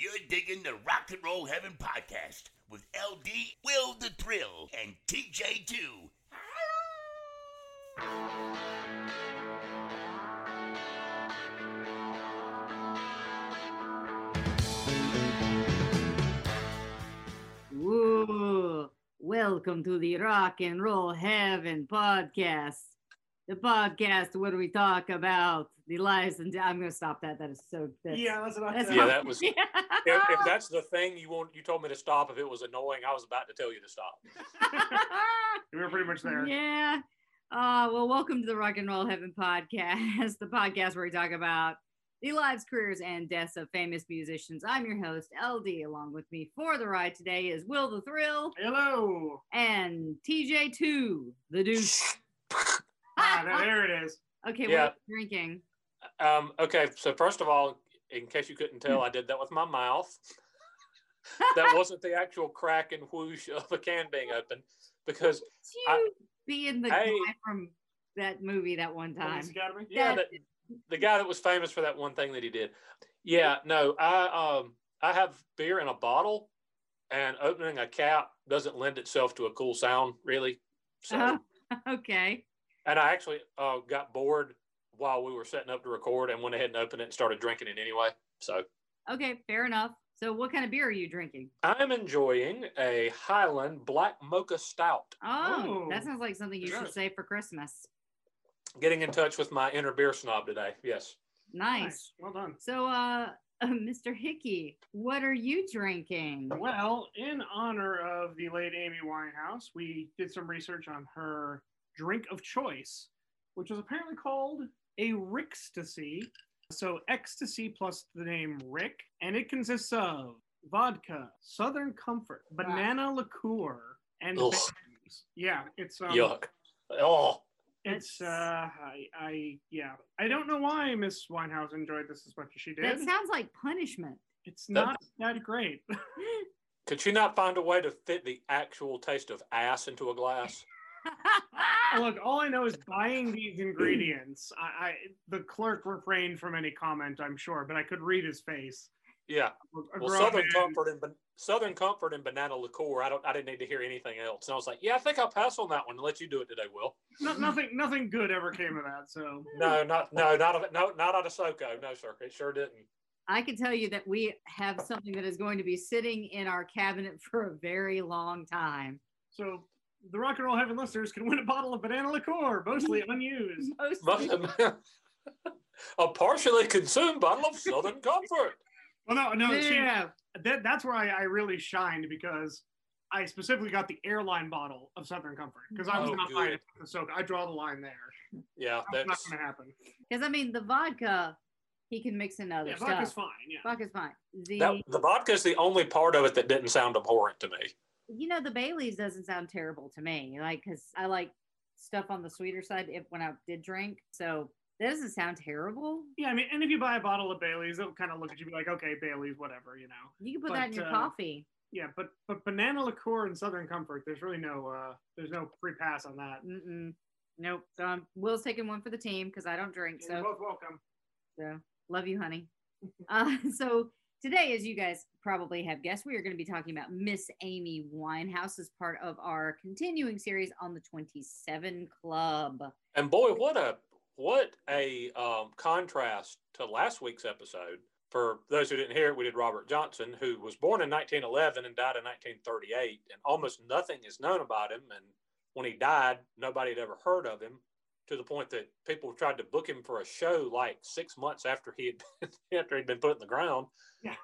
You're digging the Rock and Roll Heaven podcast with LD, Will the Thrill, and TJ2. Woo! Welcome to the Rock and Roll Heaven podcast. The podcast where we talk about the lives and I'm going to stop that. That is so. That's, Yeah, that's what I that's. Yeah, that was- Yeah. If, if that's the thing you want, you told me to stop. If it was annoying, I was about to tell you to stop. We were pretty much there. Yeah. Uh, well, welcome to the Rock and Roll Heaven podcast, the podcast where we talk about the lives, careers, and deaths of famous musicians. I'm your host, LD. Along with me for the ride today is Will the Thrill Hello. and TJ2, the Deuce. Ah, there- there it is. Okay, Yeah. what are you drinking? Um, okay, so first of all, in case you couldn't tell, I did that with my mouth. that wasn't the actual crack and whoosh of a can being open because you I- being the I- guy from that movie that one time. Yeah, That- that, the guy that was famous for that one thing that he did. Yeah, no, I um I have beer in a bottle, and opening a cap doesn't lend itself to a cool sound really. So, Uh-huh. okay. and I actually uh, got bored while we were setting up to record, and went ahead and opened it and started drinking it anyway. So. Okay, fair enough. So, what kind of beer are you drinking? I'm enjoying a Highland Black Mocha Stout. Oh, that Oh. sounds like something you should Yes. say for Christmas. Getting in touch with my inner beer snob today. Yes. Nice. Well done. So, uh, Mr. Hickey, what are you drinking? Well, in honor of the late Amy Winehouse, we did some research on her drink of choice, which was apparently called a Rickstasy. So ecstasy plus the name Rick, and it consists of vodka, Southern Comfort, banana liqueur, and yeah, it's um, Yuck. Oh, It's uh, I, I, yeah, I don't know why Miss Winehouse enjoyed this as much as she did. That sounds like punishment. it's not that great. could she not find a way to fit the actual taste of ass into a glass? Look, all I know is buying these ingredients. I, I, the clerk refrained from any comment, I'm sure, but I could read his face. Yeah. A Well, Southern man- Comfort and Southern Comfort and banana liqueur. I don't. I didn't need to hear anything else. And I was like, yeah, I think I'll pass on that one and let you do it today, Will. No, nothing, nothing good ever came of that. So No, not no, not of no, not out of SoCo. No, sir. It sure didn't. I can tell you that we have something that is going to be sitting in our cabinet for a very long time. So the rock and roll heaven listeners can win a bottle of banana liqueur, mostly unused. Mostly. a partially consumed bottle of Southern Comfort. Well, no, no, see, Yeah. that, that's where I, I really shined because I specifically got the airline bottle of Southern Comfort because I was Oh, not good. buying it from the soda. I draw the line there. Yeah, That's, not going to happen. Because I mean, the vodka, he can mix in other Yeah, stuff. vodka's fine. Yeah. Vodka's fine. The that, the vodka is the only part of it that didn't sound abhorrent to me. You know the Bailey's doesn't sound terrible to me. Like because I like stuff on the sweeter side if when I did drink. So that doesn't sound terrible. Yeah, I mean, and if you buy a bottle of Bailey's, they'll kind of look at you be like, okay, Bailey's, whatever, you know. You can put But, that in your uh, coffee. Yeah, but but banana liqueur and Southern Comfort, there's really no uh there's no free pass on that. Mm-mm. Nope. So um, Will's taking one for the team because I don't drink. You're So both welcome. So love you, honey. uh, so today, as you guys probably have guessed, we are going to be talking about Miss Amy Winehouse as part of our continuing series on the 27 Club. And boy, what a what a um, contrast to last week's episode. For those who didn't hear it, we did Robert Johnson, who was born in 1911 and died in 1938, and almost nothing is known about him. And when he died, nobody had ever heard of him, to the point that people tried to book him for a show like six months after he had been, after he'd been put in the ground. Yeah.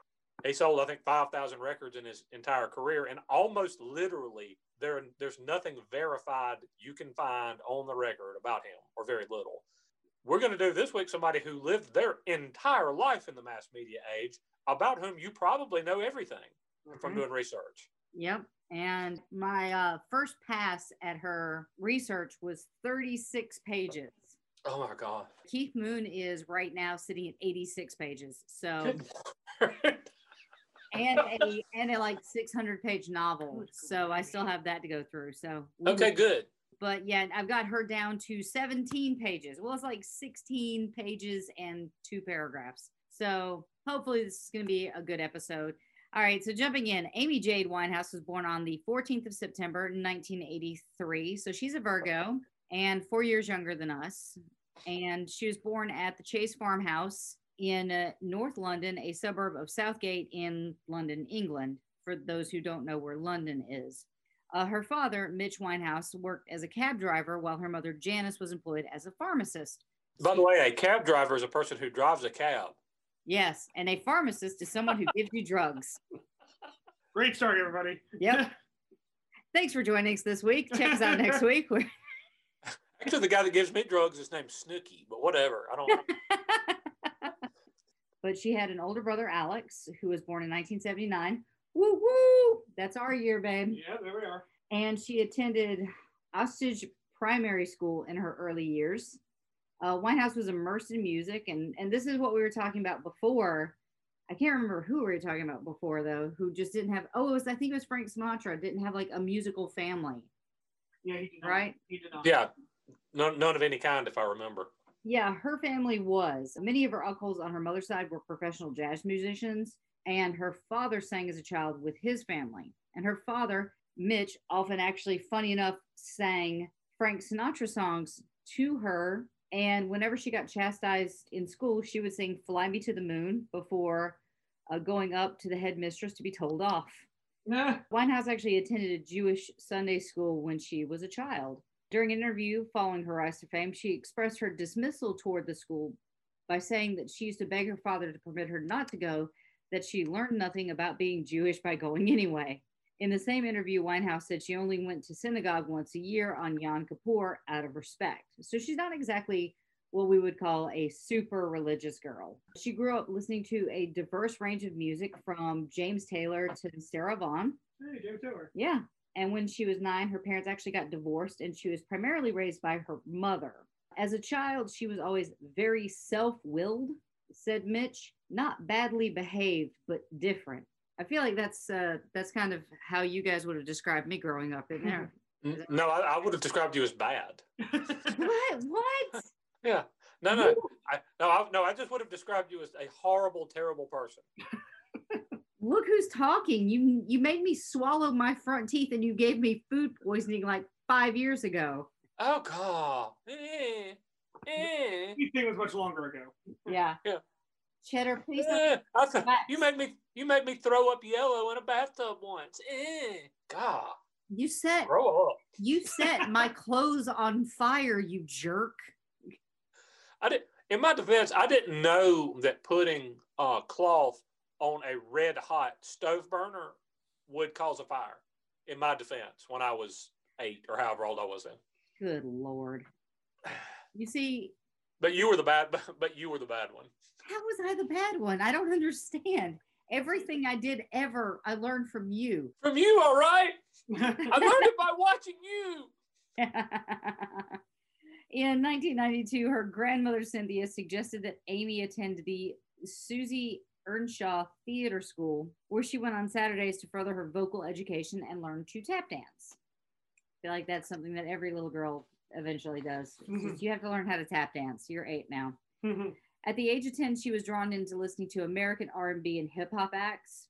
He sold, I think, 5,000 records in his entire career, and almost literally, there there's nothing verified you can find on the record about him, or very little. We're going to do this week somebody who lived their entire life in the mass media age, about whom you probably know everything from Mhm. doing research. Yep. And my uh, first pass at her research was 36 pages. Oh my God. Keith Moon is right now sitting at 86 pages. So and a and a like 600 page novel. So I still have that to go through. So okay, will- good. But yeah, I've got her down to 17 pages. Well, it's like 16 pages and two paragraphs. So hopefully this is going to be a good episode. All right, so jumping in, Amy Jade Winehouse was born on the 14th of September, 1983. So she's a Virgo and four years younger than us. And she was born at the Chase Farmhouse in uh, North London, a suburb of Southgate in London, England, for those who don't know where London is. Uh, her father, Mitch Winehouse, worked as a cab driver while her mother, Janice, was employed as a pharmacist. By the way, a cab driver is a person who drives a cab. Yes, and a pharmacist is someone who gives you drugs. Great start, everybody. Yep. Thanks for joining us this week. Check us out next week. We're- Actually, the guy that gives me drugs is named Snooky, but whatever. I don't know. but she had an older brother, Alex, who was born in 1979. Woo woo! That's our year, babe. yeah, there we are. and she attended Osidge Primary School in her early years. Uh, Winehouse was immersed in music, and and this is what we were talking about before. I can't remember who we were talking about before though, who just didn't have. Oh, it was I think it was Frank Sinatra. Didn't have like a musical family, Yeah, he did not. right? He did not. Yeah, none, none of any kind, if I remember. Yeah, her family was. Many of her uncles on her mother's side were professional jazz musicians, and her father sang as a child with his family. And her father, Mitch, often actually, funny enough, sang Frank Sinatra songs to her. And whenever she got chastised in school, she would sing Fly Me to the Moon before uh, going up to the headmistress to be told off. Nah. Winehouse actually attended a Jewish Sunday school when she was a child. During an interview following her rise to fame, she expressed her dismissal toward the school by saying that she used to beg her father to permit her not to go, that she learned nothing about being Jewish by going anyway. In the same interview, Winehouse said she only went to synagogue once a year on Yom Kippur out of respect. So she's not exactly what we would call a super religious girl. She grew up listening to a diverse range of music from James Taylor to Sarah Vaughan. Hey, James Taylor. Yeah. And when she was nine, her parents actually got divorced, and she was primarily raised by her mother. As a child, she was always very self willed, said Mitch, not badly behaved, but different. I feel like that's uh, that's kind of how you guys would have described me growing up in there. N- No, I, I would have described you as bad. what? What? Yeah. No, no, I, no, I, no. I just would have described you as a horrible, terrible person. Look who's talking. You you made me swallow my front teeth, and you gave me food poisoning like five years ago. Oh God. Eh, eh, You think it was much longer ago. Yeah. Yeah. Cheddar, please eh. Th- you made me. You made me throw up yellow in a bathtub once. Eh. God. You set Grow up. you set my clothes on fire, you jerk. I did. In my defense, I didn't know that putting uh, cloth on a red hot stove burner would cause a fire. In my defense, when I was eight or however old I was then. Good lord. You see, But you were the bad. But you were the bad one. How was I the bad one? I don't understand. Everything I did ever, I learned from you. From you, all right. I learned it by watching you. In 1992, her grandmother Cynthia suggested that Amy attend the Susie Earnshaw Theater School, where she went on Saturdays to further her vocal education and learn to tap dance. I feel like that's something that every little girl eventually does. Just, mm-hmm. you have to learn how to tap dance. You're eight now. Mm-hmm. At the age of 10, she was drawn into listening to American R&B and hip hop acts.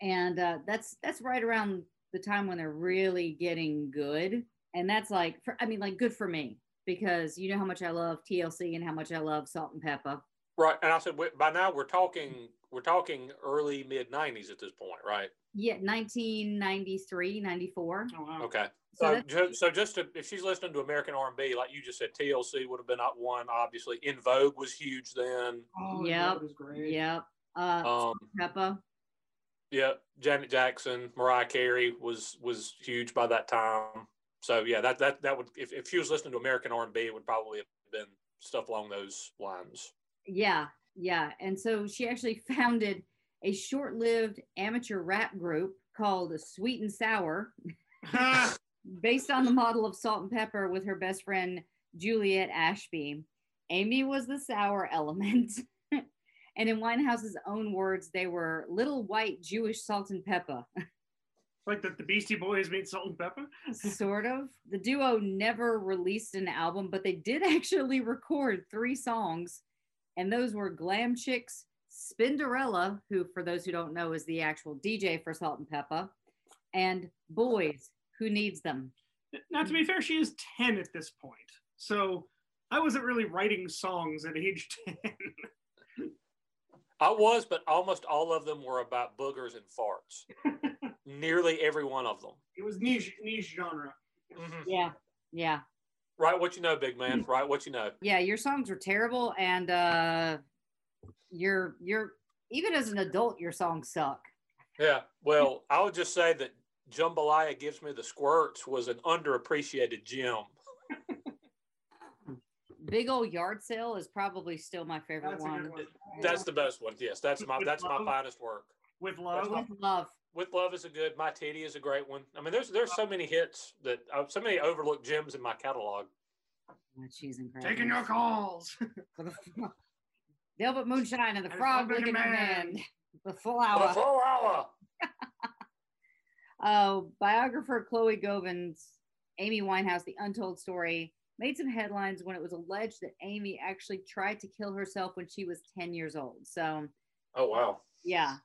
And uh, that's that's right around the time when they're really getting good. And that's like, for, I mean, like good for me because you know how much I love TLC and how much I love Salt-N-Pepa. Right, and I said by now we're talking we're talking early mid '90s at this point, right? Yeah, 1993, 94. Oh, wow. Okay. So So, that's- ju- so just to, if she's listening to American R&B, like you just said, TLC would have been up one. Obviously, En Vogue was huge then. Oh, Yep. that was great. Yep. Uh, Um, Pepa. yeah, Janet Jackson, Mariah Carey was was huge by that time. So yeah, that that that would if, if she was listening to American R&B, it would probably have been stuff along those lines. Yeah. Yeah, and so she actually founded a short-lived amateur rap group called Sweet and Sour, based on the model of Salt-N-Pepa, with her best friend Juliet Ashby. Amy was the sour element. and in Winehouse's own words, they were little white Jewish Salt-N-Pepa. like the, the Beastie Boys made Salt-N-Pepa. sort of. The duo never released an album, but they did actually record three songs, and those were Glam Chicks, Spinderella, who, for those who don't know, is the actual DJ for Salt-N-Pepa, and Boys, Who Needs Them. Now, to be fair, she is 10 at this point. So I wasn't really writing songs at age 10. I was, but almost all of them were about boogers and farts. Nearly every one of them. it was niche niche genre. Mhm. Yeah, yeah, Right, what you know, big man. Right, what you know. yeah. Your songs were terrible, and uh, you're you're even as an adult, your songs suck. Yeah. Well, I would just say that Jambalaya gives me the squirts was an underappreciated gem. Big old yard sale is probably still my favorite That's one. one. That's the best one. Yes, that's my With that's my finest work. With love. With love. With Love is a good. My Titty is a great one. I mean, there's there's so many hits that uh, so many overlooked gems in my catalog. Oh, she's incredible. Taking your calls. The- Velvet Moonshine and the And Frog Licking Man. Man. The full hour. full hour. Uh, biographer Chloe Govan, Amy Winehouse, The Untold Story, made some headlines when it was alleged that Amy actually tried to kill herself when she was 10 years old. So, Oh wow. yeah.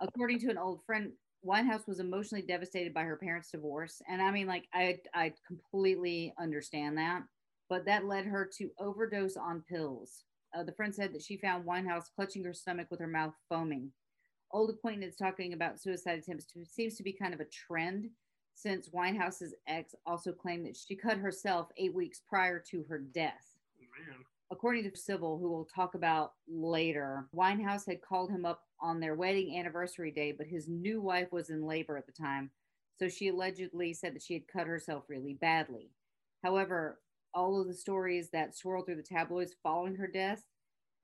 According to an old friend, Winehouse was emotionally devastated by her parents' divorce. And I mean, like, I, I completely understand that. But that led her to overdose on pills. Uh, the friend said that she found Winehouse clutching her stomach with her mouth foaming. Old acquaintance talking about suicide attempts to, seems to be kind of a trend since Winehouse's ex also claimed that she cut herself eight weeks prior to her death. Man. According to Civil, who we'll talk about later, Winehouse had called him up on their wedding anniversary day, but his new wife was in labor at the time. So she allegedly said that she had cut herself really badly. However, all of the stories that swirl through the tabloids following her death,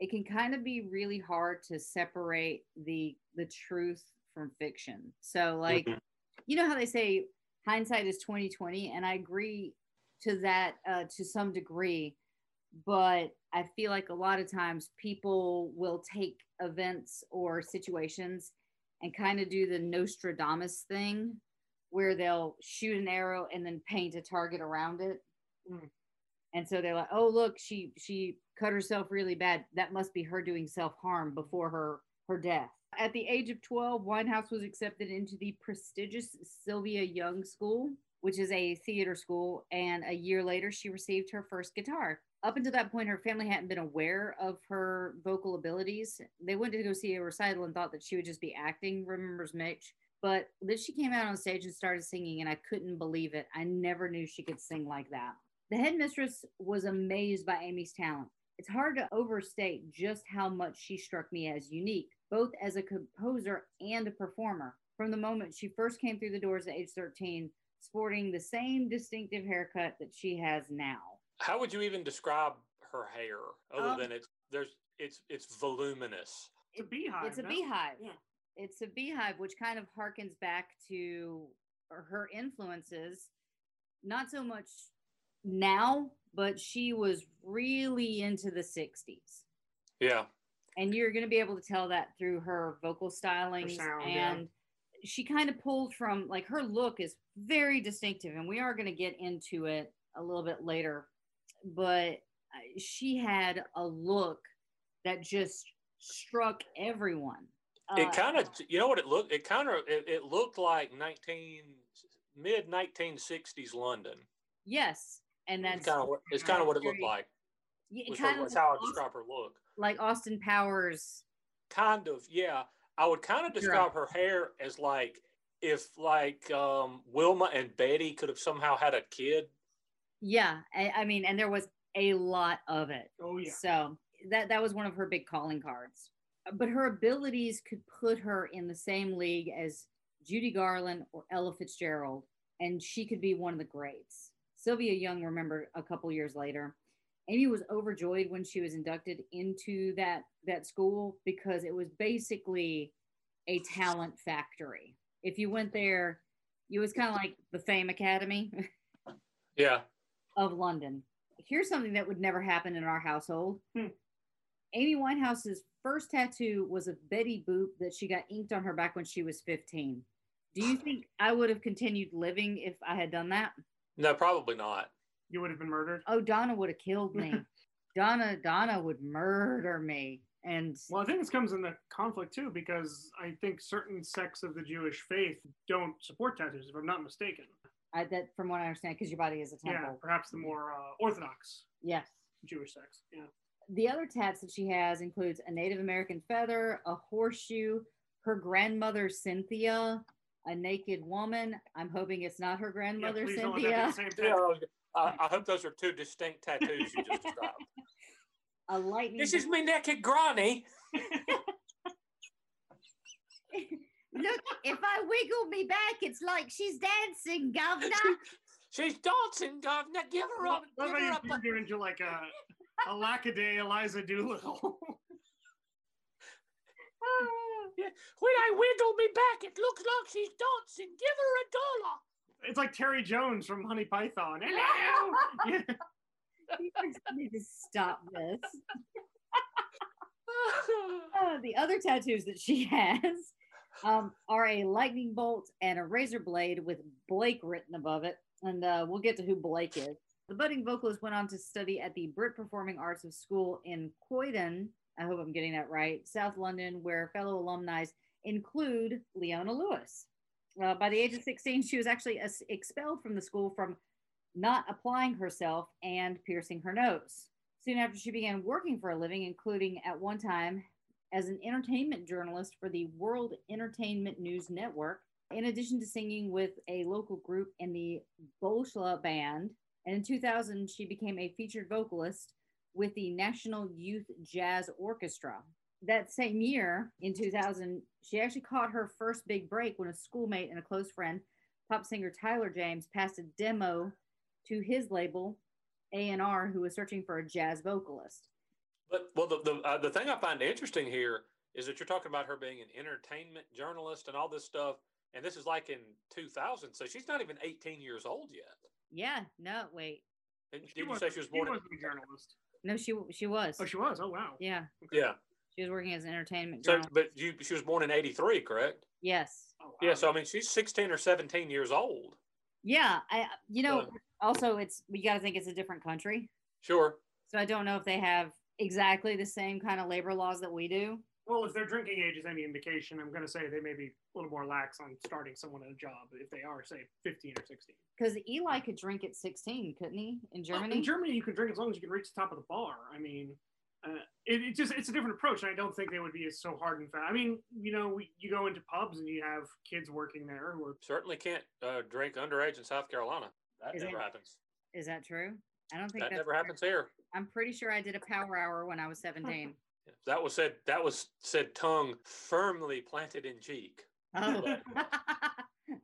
it can kind of be really hard to separate the the truth from fiction. So like Mhm. you know how they say hindsight is 2020 and I agree to that uh, to some degree but I feel like a lot of times people will take events or situations and kind of do the Nostradamus thing where they'll shoot an arrow and then paint a target around it. Mm. And so they're like, "Oh, look, she she cut herself really bad. That must be her doing self-harm before her her death." At the age of 12, Winehouse was accepted into the prestigious Sylvia Young School, which is a theater school, and a year later she received her first guitar. Up until that point, her family hadn't been aware of her vocal abilities. They went to go see a recital and thought that she would just be acting, remembers Mitch. But then she came out on stage and started singing, and I couldn't believe it. I never knew she could sing like that. The headmistress was amazed by Amy's talent. It's hard to overstate just how much she struck me as unique, both as a composer and a performer. From the moment she first came through the doors at age 13, sporting the same distinctive haircut that she has now. How would you even describe her hair other Um, than it's there's it's it's voluminous. It's a beehive. It's a no? beehive. Yeah. It's a beehive, which kind of harkens back to her influences. Not so much now, but she was really into the 60s. Yeah. And you're going to be able to tell that through her vocal stylings. sound, yeah. and she kind of pulled from, like, her look is very distinctive. And we are going to get into it a little bit later. But uh, she had a look that just struck everyone. Uh, it kind of you know what it looked it kind of it, it looked like 19 mid 1960s London. yes. And It's that's kind of what it's kind of what it looked like. Yeah, it kind her- of was how I Austin- describe her look. like Austin Powers. Kind of, yeah. I would kind of Sure. describe her hair as like if like um, Wilma and Betty could have somehow had a kid. Yeah, I, I mean, and there was a lot of it. Oh yeah. So that that was one of her big calling cards. But her abilities could put her in the same league as Judy Garland or Ella Fitzgerald, and she could be one of the greats. Sylvia Young remembered a couple years later. Amy was overjoyed when she was inducted into that that school because it was basically a talent factory. If you went there, it was kind of like the Fame Academy Yeah. of London. Here's something that would never happen in our household. Hmm. Amy Winehouse's first tattoo was a Betty Boop that she got inked on her back when she was 15. Do you think I would have continued living if I had done that? No, probably not. You would have been murdered. Oh, Donna would have killed me. Donna, Donna would murder me. And Well, I think this comes in the conflict too, because I think certain sects of the Jewish faith don't support tattoos, if I'm not mistaken. I, that, from what I understand, because your body is a temple. Yeah, temple. perhaps the more uh, orthodox Yes. Jewish sects. Yeah. The other tats that she has includes a Native American feather, a horseshoe, her grandmother Cynthia, a naked woman. I'm hoping it's not her grandmother please don't let that be Cynthia. same Yeah, tattoo. I, I hope those are two distinct tattoos you just described. A lightning. this is me naked granny. Look, if I wiggle me back, it's like she's dancing, governor. She's dancing, governor. Give her up. Love Give her you up. turned her into like a a lackaday Eliza Doolittle. When I wiggle me back, it looks like she's dancing. Give her a dollar. it's like Terry Jones from Monty Python. Hello. Yeah. you need to stop this. Uh, the other tattoos that she has um, are a lightning bolt and a razor blade with Blake written above it. And uh, we'll get to who Blake is. The budding vocalist went on to study at the Brit Performing Arts of School in Croydon. I hope I'm getting that right. South London, where fellow alumni include Leona Lewis. Uh, by the age of 16, she was actually ex- expelled from the school from not applying herself and piercing her nose. Soon after, she began working for a living, including at one time as an entertainment journalist for the World Entertainment News Network, in addition to singing with a local group in the Bolsha Band. And in 2000, she became a featured vocalist with the National Youth Jazz Orchestra. That same year, in 2000, she actually caught her first big break when a schoolmate and a close friend, pop singer Tyler James, passed a demo to his label, A&R, who was searching for a jazz vocalist. But well, the the, uh, the thing I find interesting here is that you're talking about her being an entertainment journalist and all this stuff, and this is like in 2000, so she's not even 18 years old yet. Yeah, no, wait. Did, She did you say she was born? in- wasn't a journalist. No, she she was. Oh, she was. Oh, wow. yeah, yeah. she was working as an entertainment So, journalist. but you, she was born in '83, correct? yes. Oh, wow. Yeah. So I mean, she's 16 or 17 years old. Yeah, I you know, So- also it's we got to think it's a different country. Sure. So I don't know if they have exactly the same kind of labor laws that we do. Well, if their drinking age is any indication, I'm going to say they may be a little more lax on starting someone at a job if they are, say, 15 or 16. Because Eli could drink at 16, couldn't he? In Well, Germany? in Germany, you can drink as long as you can reach the top of the bar. I mean, uh, it, it just it's a different approach, and I don't think they would be so hard and fast. I mean, you know, we, you go into pubs and you have kids working there who are Certainly can't uh, drink underage in South Carolina. That Is never it? happens. Is that true? I don't think That that's never true. happens here. I'm pretty sure I did a power hour when I was 17. That was said. That was said. Tongue firmly planted in cheek. oh.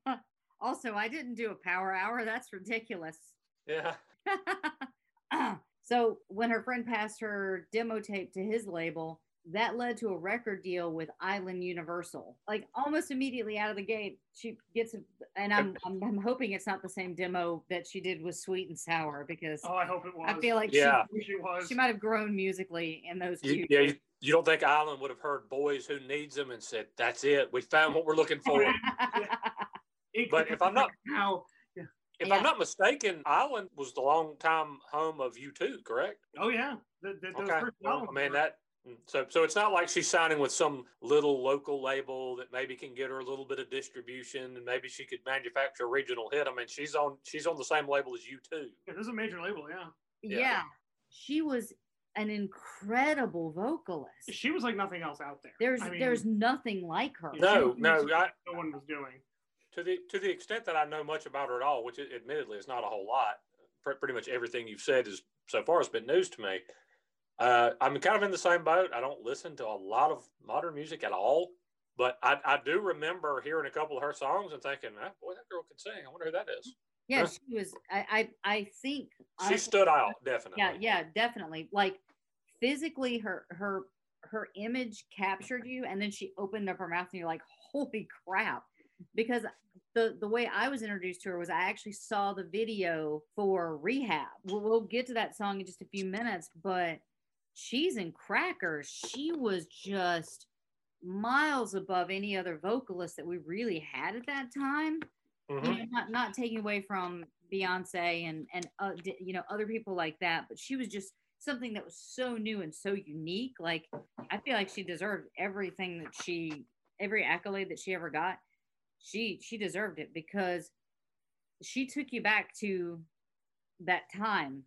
also, I didn't do a power hour. That's ridiculous. Yeah. so when her friend passed her demo tape to his label, that led to a record deal with Island Universal. Like almost immediately out of the gate, she gets a, and I'm, I'm I'm hoping it's not the same demo that she did with Sweet and Sour because Oh, I hope it was. I feel like Yeah. I wish it was. she she might have grown musically in those You, few yeah. years. You, you don't think Island would have heard "Boys Who Needs Them" and said, "That's it. We found what we're looking for." It- but if I'm not- now, If Yeah. I'm not mistaken, Island was the long time home of U2, correct? oh yeah, the, the, those Okay. first Well, I mean were- that. Mm, So, so it's not like she's signing with some little local label that maybe can get her a little bit of distribution, and maybe she could manufacture a regional hit. I mean, she's on she's on the same label as you too. Yeah, this is a major label. Yeah, yeah. Yeah. she was an incredible vocalist. she was like nothing else out there. There's I mean, there's nothing like her. she No, was no, I- no one was doing. To the to the extent that I know much about her at all, which admittedly is not a whole lot. Pre- Pretty much everything you've said is so far has been news to me. Uh, I'm kind of in the same boat. I don't listen to a lot of modern music at all, but I, I do remember hearing a couple of her songs and thinking, ah, "Boy, that girl can sing. I wonder who that is." Yeah, she was. I I, I think She stood out definitely. Yeah, yeah, definitely. Like physically, her her her image captured you, and then she opened up her mouth, and you're like, "Holy crap!" Because the the way I was introduced to her was I actually saw the video for Rehab. We'll, we'll get to that song in just a few minutes, but she's in crackers. She was just miles above any other vocalist that we really had at that time Mhm. you know, not not taking away from Beyonce and and uh, you know other people like that, but she was just something that was so new and so unique. Like I feel like she deserved everything that she, every accolade that she ever got. She she deserved it because she took you back to that time,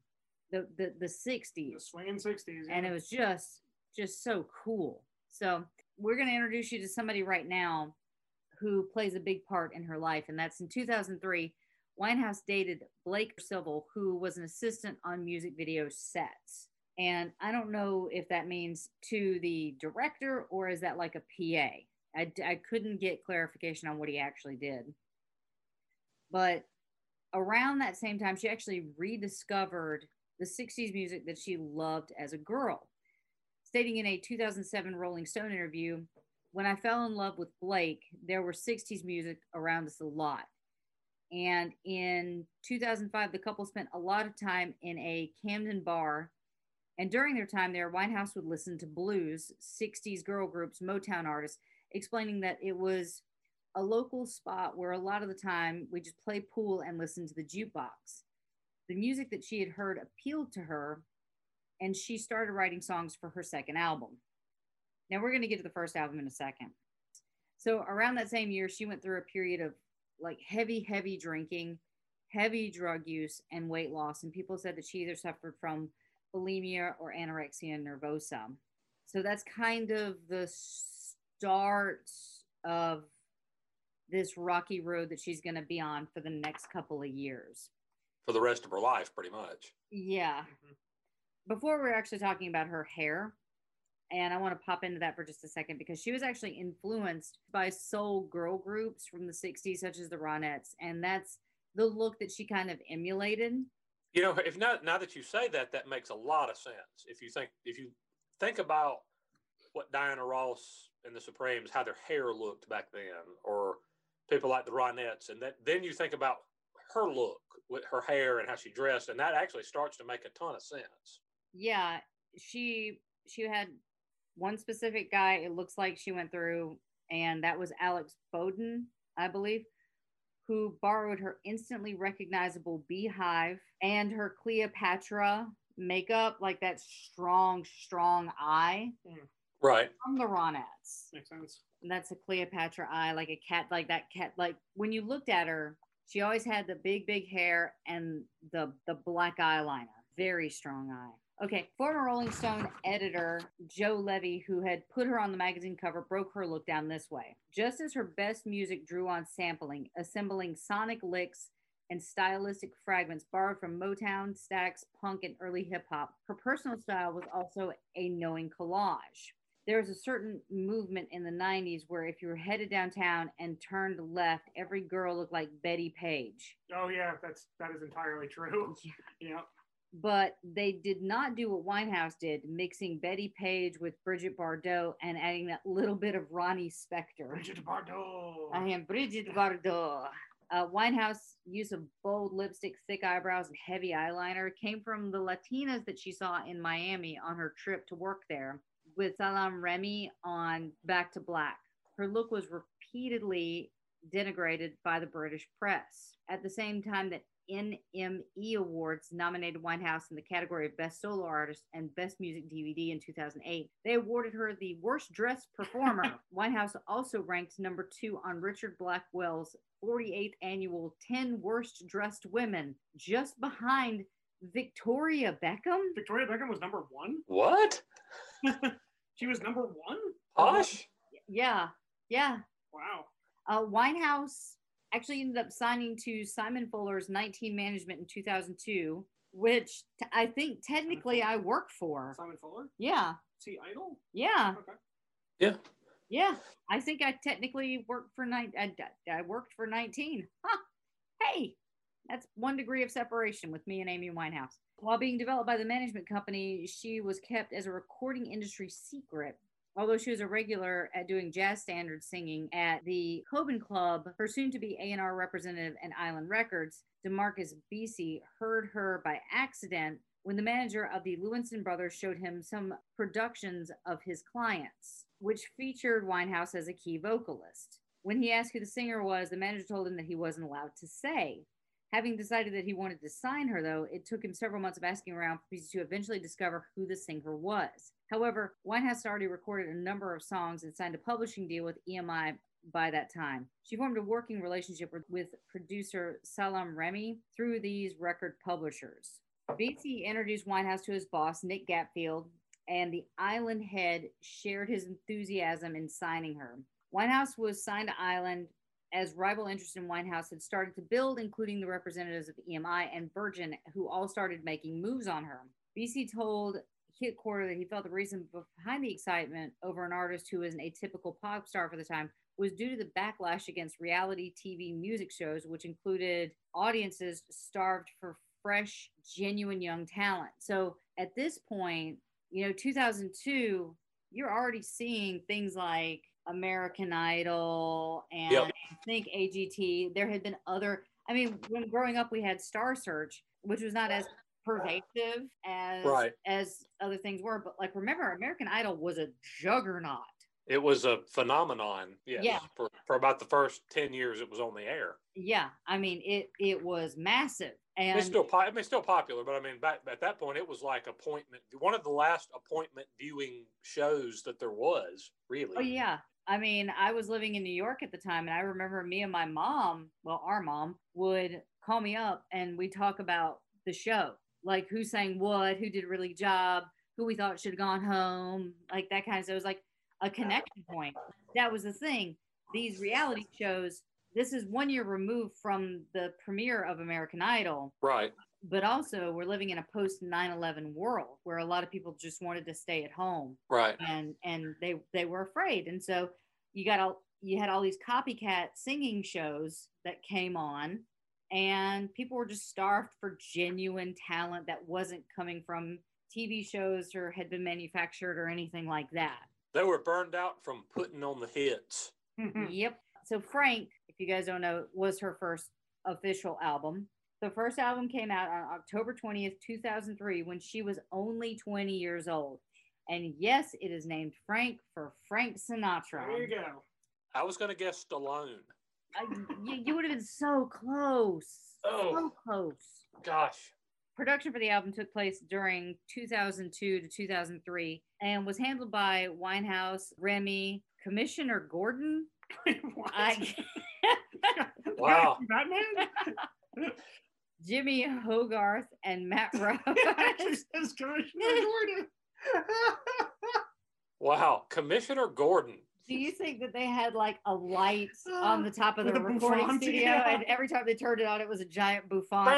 the the the The sixties swinging 60s. and it was just just so cool. So we're going to introduce you to somebody right now who plays a big part in her life and that's in 2003 winehouse dated blake civil who was an assistant on music video sets. And i don't know if that means to the director or is that like a pa I, I couldn't get clarification on what he actually did. But around that same time she actually rediscovered the 60s music that she loved as a girl stating in a 2007 Rolling Stone interview, when I fell in love with Blake, there were 60s music around us a lot. And in 2005, the couple spent a lot of time in a Camden bar. And during their time there, Winehouse would listen to blues, 60s girl groups, Motown artists, explaining that it was a local spot where a lot of the time we just play pool and listen to the jukebox. The music that she had heard appealed to her, and she started writing songs for her second album. Now we're going to get to the first album in a second. So around that same year, she went through a period of like heavy, heavy drinking, heavy drug use, and weight loss. And people said that she either suffered from bulimia or anorexia nervosa. So that's kind of the start of this rocky road that she's going to be on for the next couple of years. For the rest of her life, pretty much. Yeah. Mhm. Before we're actually talking about her hair, and I want to pop into that for just a second because she was actually influenced by soul girl groups from the 60s, such as the Ronettes, and that's the look that she kind of emulated. You know, if not now that you say that, that makes a lot of sense. If you think if you think about what Diana Ross and the Supremes, how their hair looked back then, or people like the Ronettes, and that then you think about her look with her hair and how she dressed, and that actually starts to make a ton of sense. Yeah, she she had one specific guy it looks like she went through and that was Alex Foden, I believe, who borrowed her instantly recognizable beehive and her Cleopatra makeup, like that strong, strong eye mm. Right. from the Ronettes. Makes sense. And that's a Cleopatra eye, like a cat, like that cat. Like when you looked at her, she always had the big, big hair and the the black eyeliner. Very strong eye. Okay, former Rolling Stone editor Joe Levy, who had put her on the magazine cover, broke her look down this way. Just as her best music drew on sampling, assembling sonic licks and stylistic fragments borrowed from Motown, Stax, punk, and early hip hop, her personal style was also a knowing collage there was a certain movement in the 90s where if you were headed downtown and turned left, every girl looked like Bettie Page. Oh yeah, that's that is entirely true. Yeah. yeah But they did not do what Winehouse did, mixing Bettie Page with Bridget Bardot and adding that little bit of Ronnie Spector. Bridget Bardot. I am Bridget Bardot. Uh, Winehouse use of bold lipstick, thick eyebrows, and heavy eyeliner came from the Latinas that she saw in Miami on her trip to work there with Salaam Remi on Back to Black. Her look was repeatedly denigrated by the British press. At the same time that NME Awards nominated Winehouse in the category of Best Solo Artist and Best Music DVD in 2008, they awarded her the Worst Dressed Performer. Winehouse also ranked number two on Richard Blackwell's 48th annual 10 Worst Dressed Women, just behind Victoria Beckham. Victoria Beckham was number one. What? she was number one. Posh? Yeah, yeah. Wow. Uh, Winehouse actually ended up signing to Simon Fuller's 19 Management in 2002, which t- I think technically I work for. Simon Fuller. Yeah, See he Idol? yeah, Okay. Yeah. yeah. I think I technically worked for nine. I, I worked for 19. Huh. Hey, That's one degree of separation with me and Amy Winehouse. While being developed by the management company, she was kept as a recording industry secret. Although she was a regular at doing jazz standard singing at the Cobden Club, her soon-to-be A&R representative and Island Records, Darcus Beese, heard her by accident when the manager of the Lewinson brothers showed him some productions of his clients, which featured Winehouse as a key vocalist. When he asked who the singer was, the manager told him that he wasn't allowed to say. Having decided that he wanted to sign her, though, it took him several months of asking around for Beese to eventually discover who the singer was. However, Winehouse had already recorded a number of songs and signed a publishing deal with EMI by that time. She formed a working relationship with, producer Salaam Remi through these record publishers. Beese introduced Winehouse to his boss, Nick Gatfield, and the Island head shared his enthusiasm in signing her. Winehouse was signed to Island as rival interest in Winehouse had started to build, including the representatives of EMI and Virgin, who all started making moves on her. Beese told Hit Quarter that he felt the reason behind the excitement over an artist who was an atypical pop star for the time was due to the backlash against reality TV music shows, which included audiences starved for fresh, genuine young talent. So at this point, you know, 2002, you're already seeing things like American Idol and Yep. I think AGT. There had been other, I mean, when growing up, we had Star Search, which was not as pervasive as Right. as other things were. But like, remember, American Idol was a juggernaut. It was a phenomenon. Yes. Yeah. For, for about the first 10 years it was on the air. Yeah, I mean, it it was massive, and it's still po- I mean, it's still popular, but I mean, back at that point, it was like appointment, one of the last appointment viewing shows that there was, really. Oh yeah. I mean, I was living in New York at the time, and I remember me and my mom, well, our mom, would call me up and we talk about the show, like who sang what, who did a really job, who we thought should have gone home, like that kind of. So it was like a connection point. That was the thing. These reality shows. This is one year removed from the premiere of American Idol, Right. But also we're living in a post 9/11 world where a lot of people just wanted to stay at home Right. and and they they were afraid and so you got all you had all these copycat singing shows that came on and people were just starved for genuine talent that wasn't coming from TV shows or had been manufactured or anything like that. They were burned out from putting on the hits. Mm-hmm. Yep. So Frank, if you guys don't know, was her first official album. The first album came out on October 20th, 2003 when she was only 20 years old. And yes, it is named Frank for Frank Sinatra. There you go. I was going to guess Stallone. I- you, you would have been so close. Oh. So close. Gosh. Production for the album took place during 2002 to 2003 and was handled by Winehouse, Remi, Commissioner Gordon. What? I, Wow. Batman? Jimmy Hogarth, and Matt Rose. Just Commissioner Gordon. Wow. Commissioner Gordon. Do you think that they had like a light on the top of With the recording bouffant, studio, yeah. and every time they turned it on, it was a giant bouffant?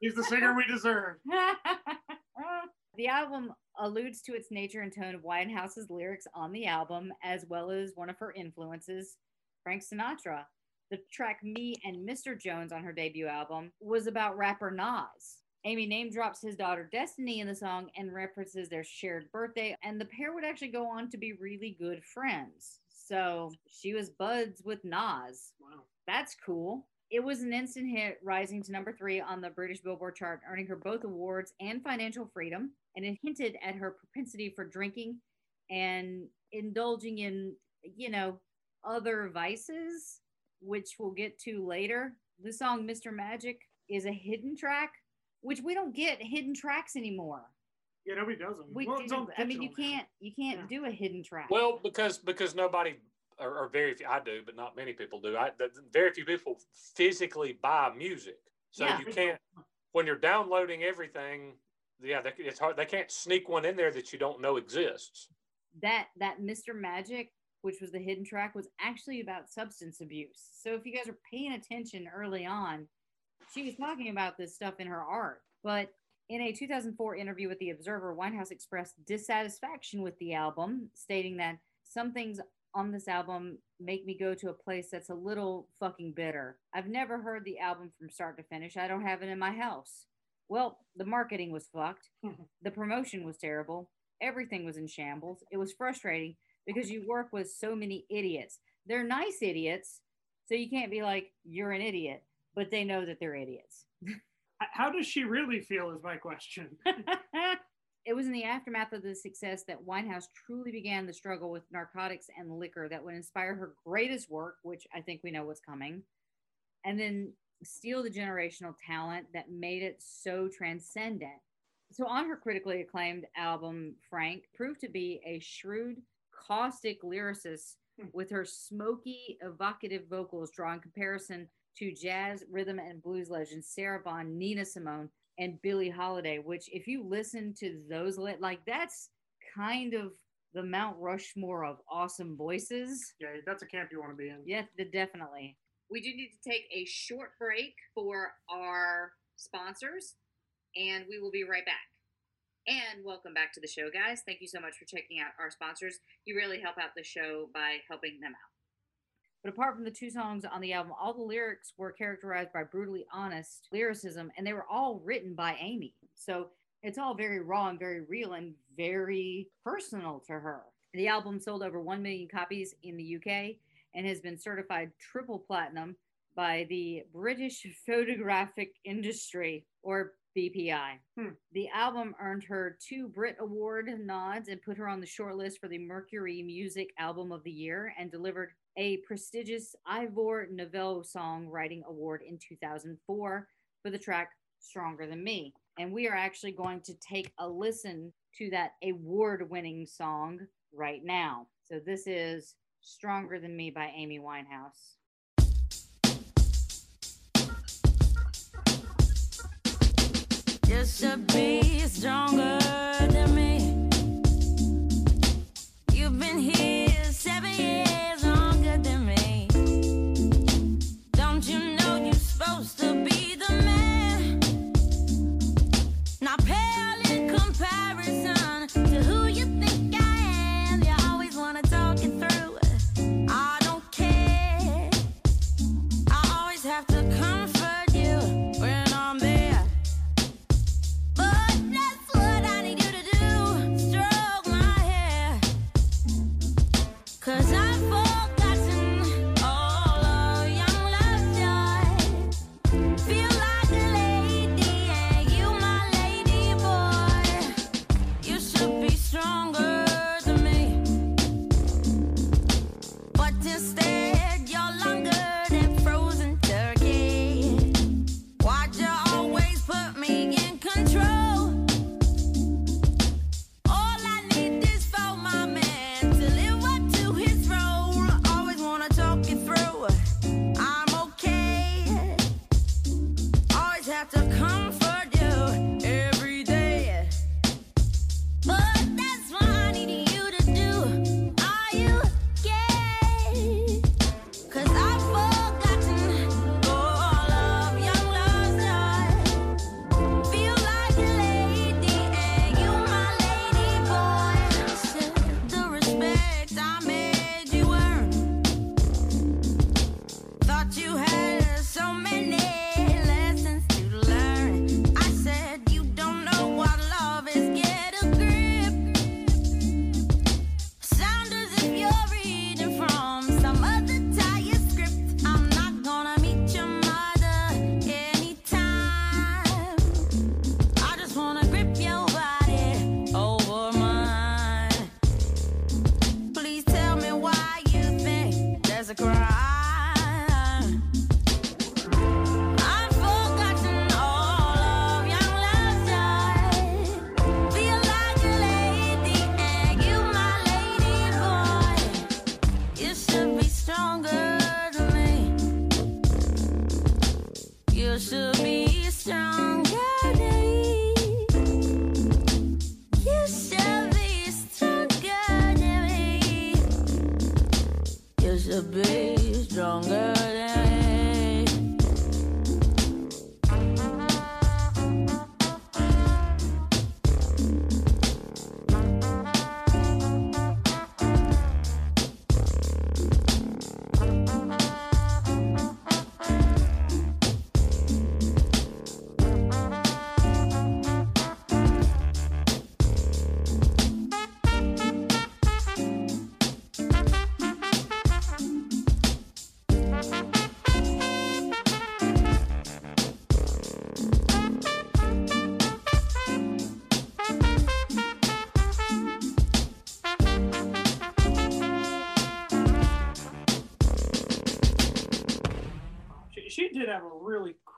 He's the singer we deserve. the album alludes to its nature and tone of Winehouse's lyrics on the album, as well as one of her influences, Frank Sinatra. The track Me and Mr. Jones on her debut album was about rapper Nas. Amy name drops his daughter Destiny in the song and references their shared birthday, and the pair would actually go on to be really good friends. So she was buds with Nas. Wow. That's cool. It was an instant hit, rising to number three on the British Billboard chart, earning her both awards and financial freedom. And it hinted at her propensity for drinking and indulging in, you know, other vices, which we'll get to later. The song Mr. Magic is a hidden track, which we don't get hidden tracks anymore. Yeah, nobody does them. We Well, do, all I mean, you can't you can't Yeah. do a hidden track. Well, because because nobody or, or very few I do, but not many people do. I the, very few people physically buy music, so Yeah. you can't when you're downloading everything. Yeah, they, it's hard. They can't sneak one in there that you don't know exists. that that Mr. Magic, which was the hidden track, was actually about substance abuse. So if you guys are paying attention early on, she was talking about this stuff in her art. But in a 2004 interview with The Observer, Winehouse expressed dissatisfaction with the album, stating that some things on this album make me go to a place that's a little fucking bitter. I've never heard the album from start to finish. I don't have it in my house. Well, the marketing was fucked. the promotion was terrible. Everything was in shambles. It was frustrating because you work with so many idiots. They're nice idiots, so you can't be like, you're an idiot, but they know that they're idiots. How does she really feel? Is my question. it was in the aftermath of the success that Winehouse truly began the struggle with narcotics and liquor that would inspire her greatest work, which I think we know what's coming, and then steal the generational talent that made it so transcendent. So, on her critically acclaimed album, Frank proved to be a shrewd, caustic lyricist hmm. with her smoky, evocative vocals drawing comparison to jazz, rhythm, and blues legends Sarah Vaughan, Nina Simone, and Billie Holiday, which, if you listen to those, like, that's kind of the Mount Rushmore of awesome voices. Yeah, that's a camp you want to be in. Yeah, definitely. We do need to take a short break for our sponsors, and we will be right back. And welcome back to the show, guys. Thank you so much for checking out our sponsors. You really help out the show by helping them out. But apart from the two songs on the album, all the lyrics were characterized by brutally honest lyricism, and they were all written by Amy. So it's all very raw and very real and very personal to her. The album sold over 1 million copies in the UK and has been certified triple platinum by the British Phonographic Industry, or BPI. Hmm. The album earned her two Brit Award nods and put her on the shortlist for the Mercury Music Album of the Year and delivered a prestigious Ivor Novello Songwriting Award in 2004 for the track Stronger Than Me. And we are actually going to take a listen to that award winning song right now. So this is Stronger Than Me by Amy Winehouse. Just to be stronger than me. You've been here seven years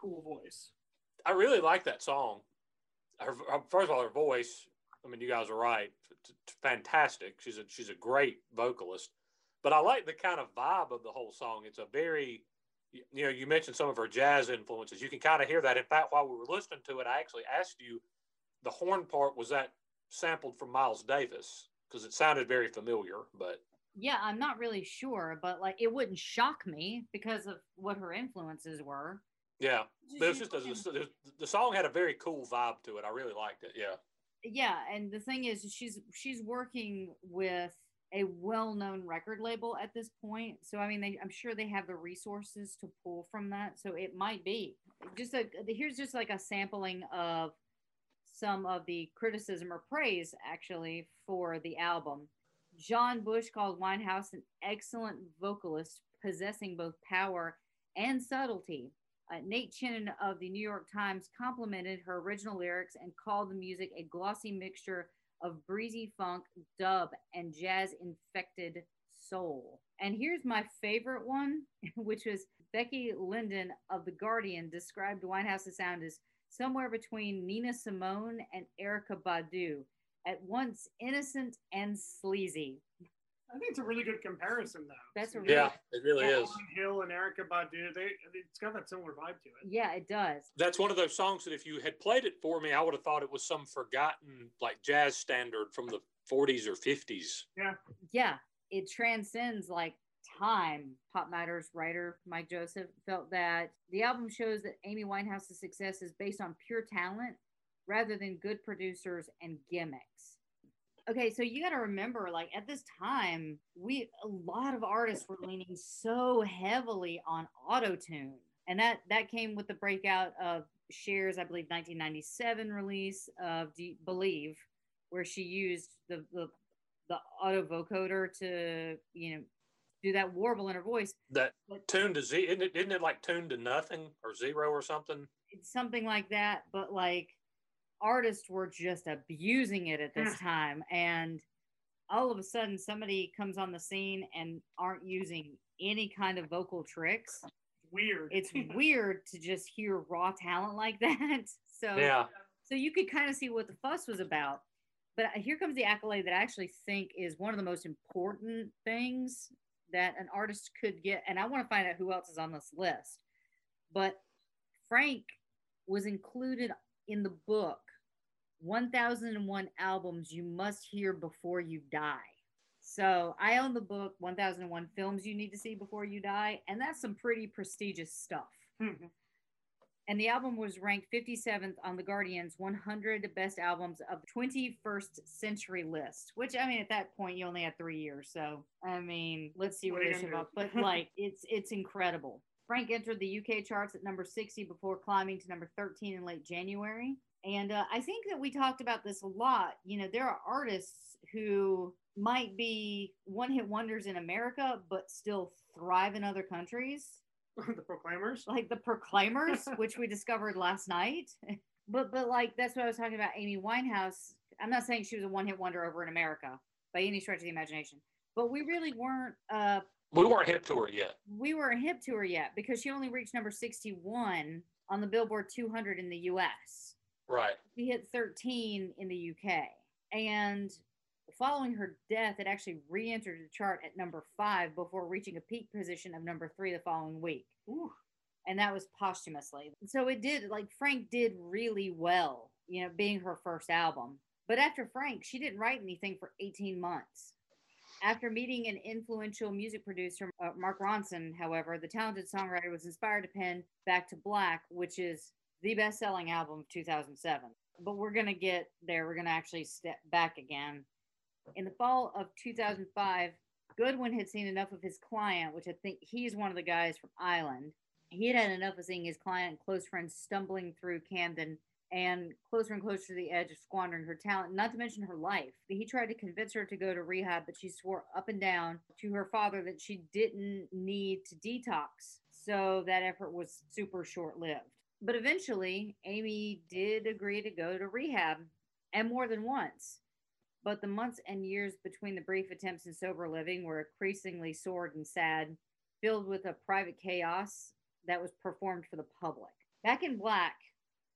cool voice. I really like that song. Her, first of all, her voice. I mean, you guys are right. T- Fantastic. She's a she's a great vocalist. But I like the kind of vibe of the whole song. It's a very, you know, you mentioned some of her jazz influences. You can kind of hear that. In fact, while we were listening to it, I actually asked you, the horn part was that sampled from Miles Davis because it sounded very familiar. But Yeah, I'm not really sure, but like it wouldn't shock me because of what her influences were. Yeah, was just the, the song had a very cool vibe to it. I really liked it. Yeah. yeah and the thing is she's she's working with a well-known record label at this point. So i mean they, i'm sure they have the resources to pull from that. So it might be. Just a here's just like a sampling of some of the criticism or praise actually for the album. John bush called winehouse an excellent vocalist possessing both power and subtlety uh, Nate Chinen of the New York Times complimented her original lyrics and called the music a glossy mixture of breezy funk, dub, and jazz infected soul. And here's my favorite one, which was Becky Linden of The Guardian described Winehouse's sound as somewhere between Nina Simone and Erykah Badu, at once innocent and sleazy. I think it's a really good comparison, though. That's a really- Yeah, it really Yeah. is. Lauryn Hill and Erykah Badu, they it's got that similar vibe to it. Yeah, it does. That's one of those songs that if you had played it for me, I would have thought it was some forgotten like jazz standard from the 40s or 50s. yeah, Yeah, it transcends like time. Pop Matters writer Mike Joseph felt that the album shows that Amy Winehouse's success is based on pure talent rather than good producers and gimmicks. Okay, so you got to remember, like at this time, we a lot of artists were leaning so heavily on auto tune, and that that came with the breakout of Cher's, I believe, 1997 release of Believe, where she used the the the auto vocoder to you know do that warble in her voice That But- tuned to Z, isn't it, isn't it like tuned to nothing or zero or something? it's something like that but like artists were just abusing it at this time and all of a sudden somebody comes on the scene and aren't using any kind of vocal tricks. Weird. it's weird to just hear raw talent like that. So Yeah. so you could kind of see what the fuss was about. But here comes the accolade that i actually think is one of the most important things that an artist could get and i want to find out who else is on this list. But frank was included in the book 1001 albums you must hear before you die so i own the book 1001 films you need to see before you die and that's some pretty prestigious stuff mm-hmm. and the album was ranked 57th on the Guardian's 100 best albums of the 21st century list. Which I mean, at that point, you only had three years, so I mean, let's see What they show up. But like, it's it's incredible. Frank entered the UK charts at number 60 before climbing to number 13 in late January. And uh, I think that we talked about this a lot. You know, there are artists who might be one hit wonders in America, but still thrive in other countries the Proclaimers. like the proclaimers which we discovered last night but but like that's what i was talking about amy winehouse i'm not saying she was a one-hit wonder over in america by any stretch of the imagination but we really weren't uh We weren't hip to her yet. we weren't hip to her yet because she only reached number 61 on the billboard 200 in the us Right. she hit 13 in the uk and following her death it actually re-entered the chart at number five before reaching a peak position of number three the following week Ooh. and that was posthumously. So it did like Frank did really well, you know, being her first album. But after Frank, she didn't write anything for 18 months. After meeting an influential music producer, uh, Mark Ronson, however, the talented songwriter was inspired to pen Back to Black, which is the best selling album of 2007. But we're going to get there. We're going to actually step back again. In the fall of 2005, Goodwin had seen enough of his client, which I think he's one of the guys from Island. He had had enough of seeing his client and close friends stumbling through Camden and closer and closer to the edge of squandering her talent, not to mention her life. He tried to convince her to go to rehab, but she swore up and down to her father that she didn't need to detox. So that effort was super short lived. But eventually, Amy did agree to go to rehab, and more than once. But the months and years between the brief attempts in sober living were increasingly sordid and sad, filled with a private chaos that was performed for the public. Back in Black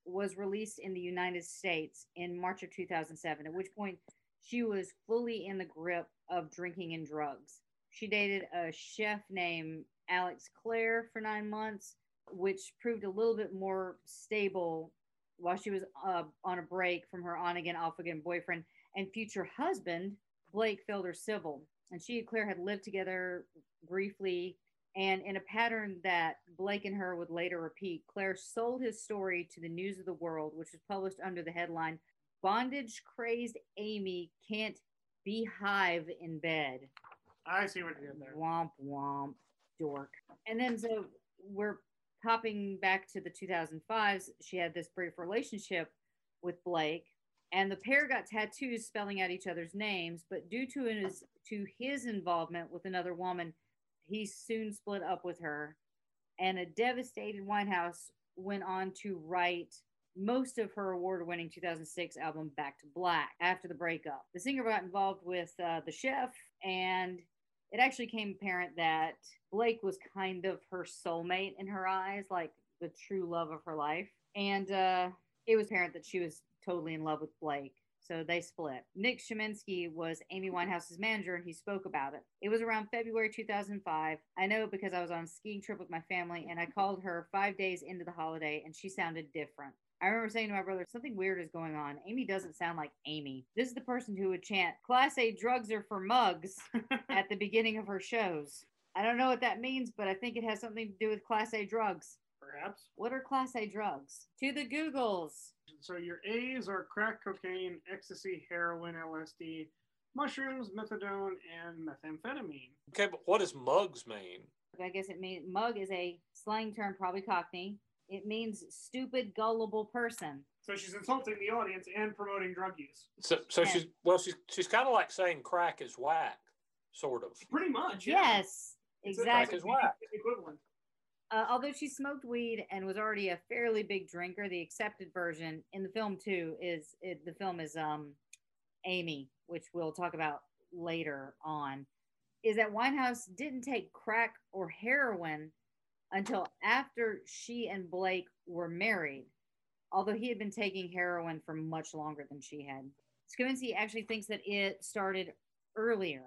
was released in the United States in March of 2007, at which point she was fully in the grip of drinking and drugs. She dated a chef named Alex Clare for nine months, which proved a little bit more stable while she was uh, on a break from her on again, off again boyfriend and future husband, Blake Fielder Civil. And she and Clare had lived together briefly. And in a pattern that Blake and her would later repeat, Clare sold his story to the News of the World, which was published under the headline Bondage Crazed Amy Can't Beehive in Bed. I see what you did there. Womp womp, dork. And then so we're popping back to the 2005s. She had this brief relationship with Blake, and the pair got tattoos spelling out each other's names. But due to his to his involvement with another woman, he soon split up with her. And a devastated Winehouse went on to write most of her award-winning 2006 album Back to Black after the breakup. The singer got involved with uh, the chef and it actually came apparent that Blake was kind of her soulmate in her eyes, like the true love of her life. And uh, it was apparent that she was totally in love with Blake. So they split. Nick Shymansky was Amy Winehouse's manager and he spoke about it. It was around February 2005. I know because I was on a skiing trip with my family and I called her five days into the holiday and she sounded different. I remember saying to my brother, something weird is going on. Amy doesn't sound like Amy. This is the person who would chant, Class A drugs are for mugs at the beginning of her shows. I don't know what that means, but I think it has something to do with Class A drugs. Perhaps. What are Class A drugs? To the Googles. So your A's are crack cocaine, ecstasy, heroin, LSD, mushrooms, methadone, and methamphetamine. Okay, but what does mugs mean? I guess it means mug is a slang term, probably Cockney. It means stupid, gullible person. So she's insulting the audience and promoting drug use. So, so Yeah. she's well, she's she's kind of like saying crack is whack, sort of. Pretty much. Yeah. Yes, It's a- exactly. is whack. Equivalent. Uh, although she smoked weed and was already a fairly big drinker, the accepted version in the film too is it, the film is um, Amy, which we'll talk about later on. Is that Winehouse didn't take crack or heroin until after she and Blake were married, although he had been taking heroin for much longer than she had. Shymansky actually thinks that it started earlier.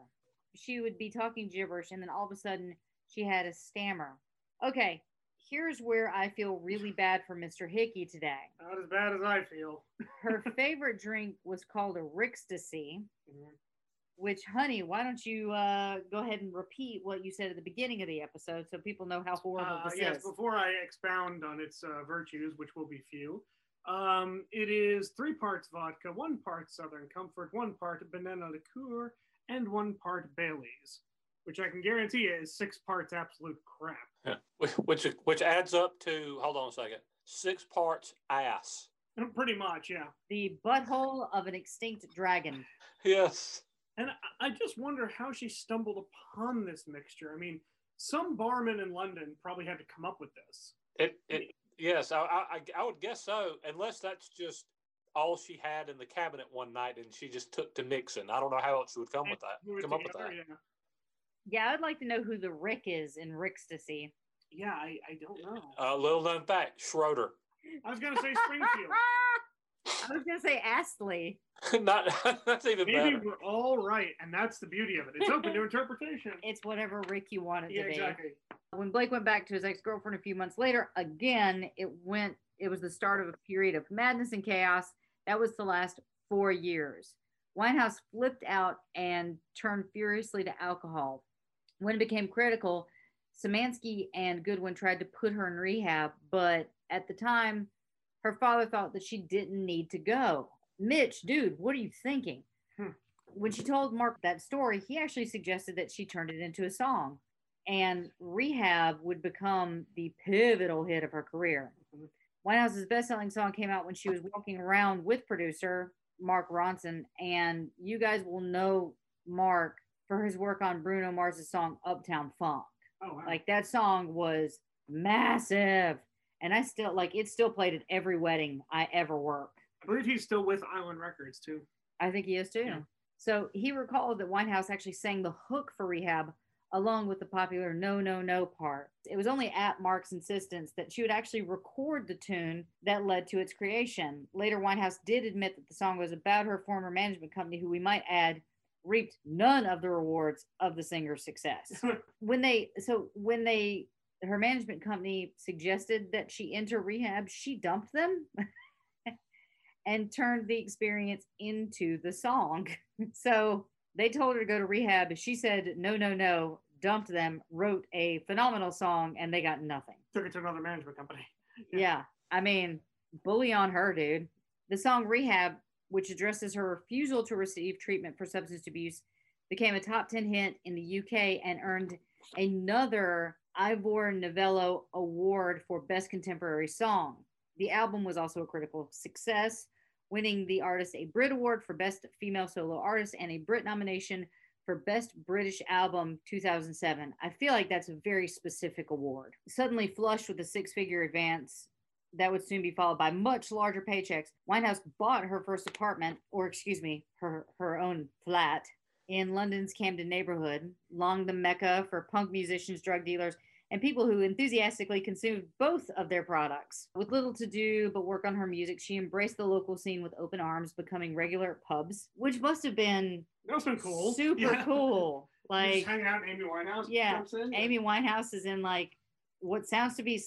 She would be talking gibberish, and then all of a sudden she had a stammer. Okay, here's where I feel really bad for Mr. Hickey today. Not as bad as I feel. Her favorite drink was called a Rickstasy, mm-hmm. Which, honey, why don't you uh, go ahead and repeat what you said at the beginning of the episode so people know how horrible Uh, this yes, is? before I expound on its uh, virtues, which will be few, um, it is three parts vodka, one part Southern Comfort, one part banana liqueur, and one part Bailey's, which I can guarantee you is six parts absolute crap. Yeah. Which which adds up to hold on a second, six parts ass. Pretty much, yeah. The butthole of an extinct dragon. Yes. And I- I just wonder how she stumbled upon this mixture. I mean, some barman in London probably had to come up with this. It, it yes, I, I I would guess so, unless that's just all she had in the cabinet one night and she just took to mixing. I don't know how else she would come with that. Threw it Come up with that. Yeah, Yeah, I'd like to know who the Rick is in Rickstasy. yeah I, I don't know. A little known fact, Schroeder. I was going to say Springfield. I was gonna say Astley. Not that's even Maybe better. we're all right, and that's the beauty of it. It's open to interpretation. It's whatever Rick you want it yeah, to be. exactly. When Blake went back to his ex-girlfriend a few months later, again, it went it was the start of a period of madness and chaos that was to last four years. Winehouse flipped out and turned furiously to alcohol. When it became critical, Shymansky and Goodwin tried to put her in rehab, but at the time, her father thought that she didn't need to go. Mitch, dude, what are you thinking? Hmm. When she told Mark that story, he actually suggested that she turned it into a song and Rehab would become the pivotal hit of her career. Winehouse's best-selling song came out when she was walking around with producer Mark Ronson, and you guys will know Mark for his work on Bruno Mars's song Uptown Funk. Oh, wow. Like that song was massive, and I still like it. Still played at every wedding I ever worked. I believe he's still with Island Records too. I think he is too. Yeah. So he recalled that Winehouse actually sang the hook for Rehab along with the popular no, no, no part. It was only at Mark's insistence that she would actually record the tune that led to its creation. Later, Winehouse did admit that the song was about her former management company, who we might add reaped none of the rewards of the singer's success. when they, so when they, her management company suggested that she enter rehab, she dumped them and turned the experience into the song. so they told her to go to rehab. She said, no, no, no, dumped them, wrote a phenomenal song, and they got nothing. Took it to another management company. Yeah. I mean, bully on her, dude. The song Rehab, which addresses her refusal to receive treatment for substance abuse, became a top 10 hit in the UK and earned another Ivor Novello Award for Best Contemporary Song. The album was also a critical success, winning the artist a Brit Award for Best Female Solo Artist and a Brit nomination for Best British Album 2007. I feel like that's a very specific award. Suddenly flushed with a six figure advance that would soon be followed by much larger paychecks, Winehouse bought her first apartment, or excuse me, her, her own flat in London's Camden neighborhood, long the mecca for punk musicians, drug dealers, and people who enthusiastically consumed both of their products. With little to do but work on her music, she embraced the local scene with open arms, becoming regular at pubs, which must have been That was been cool. super Yeah. cool. Like just hang out. In Amy Winehouse. Yeah, in. Amy Winehouse is in like what sounds to be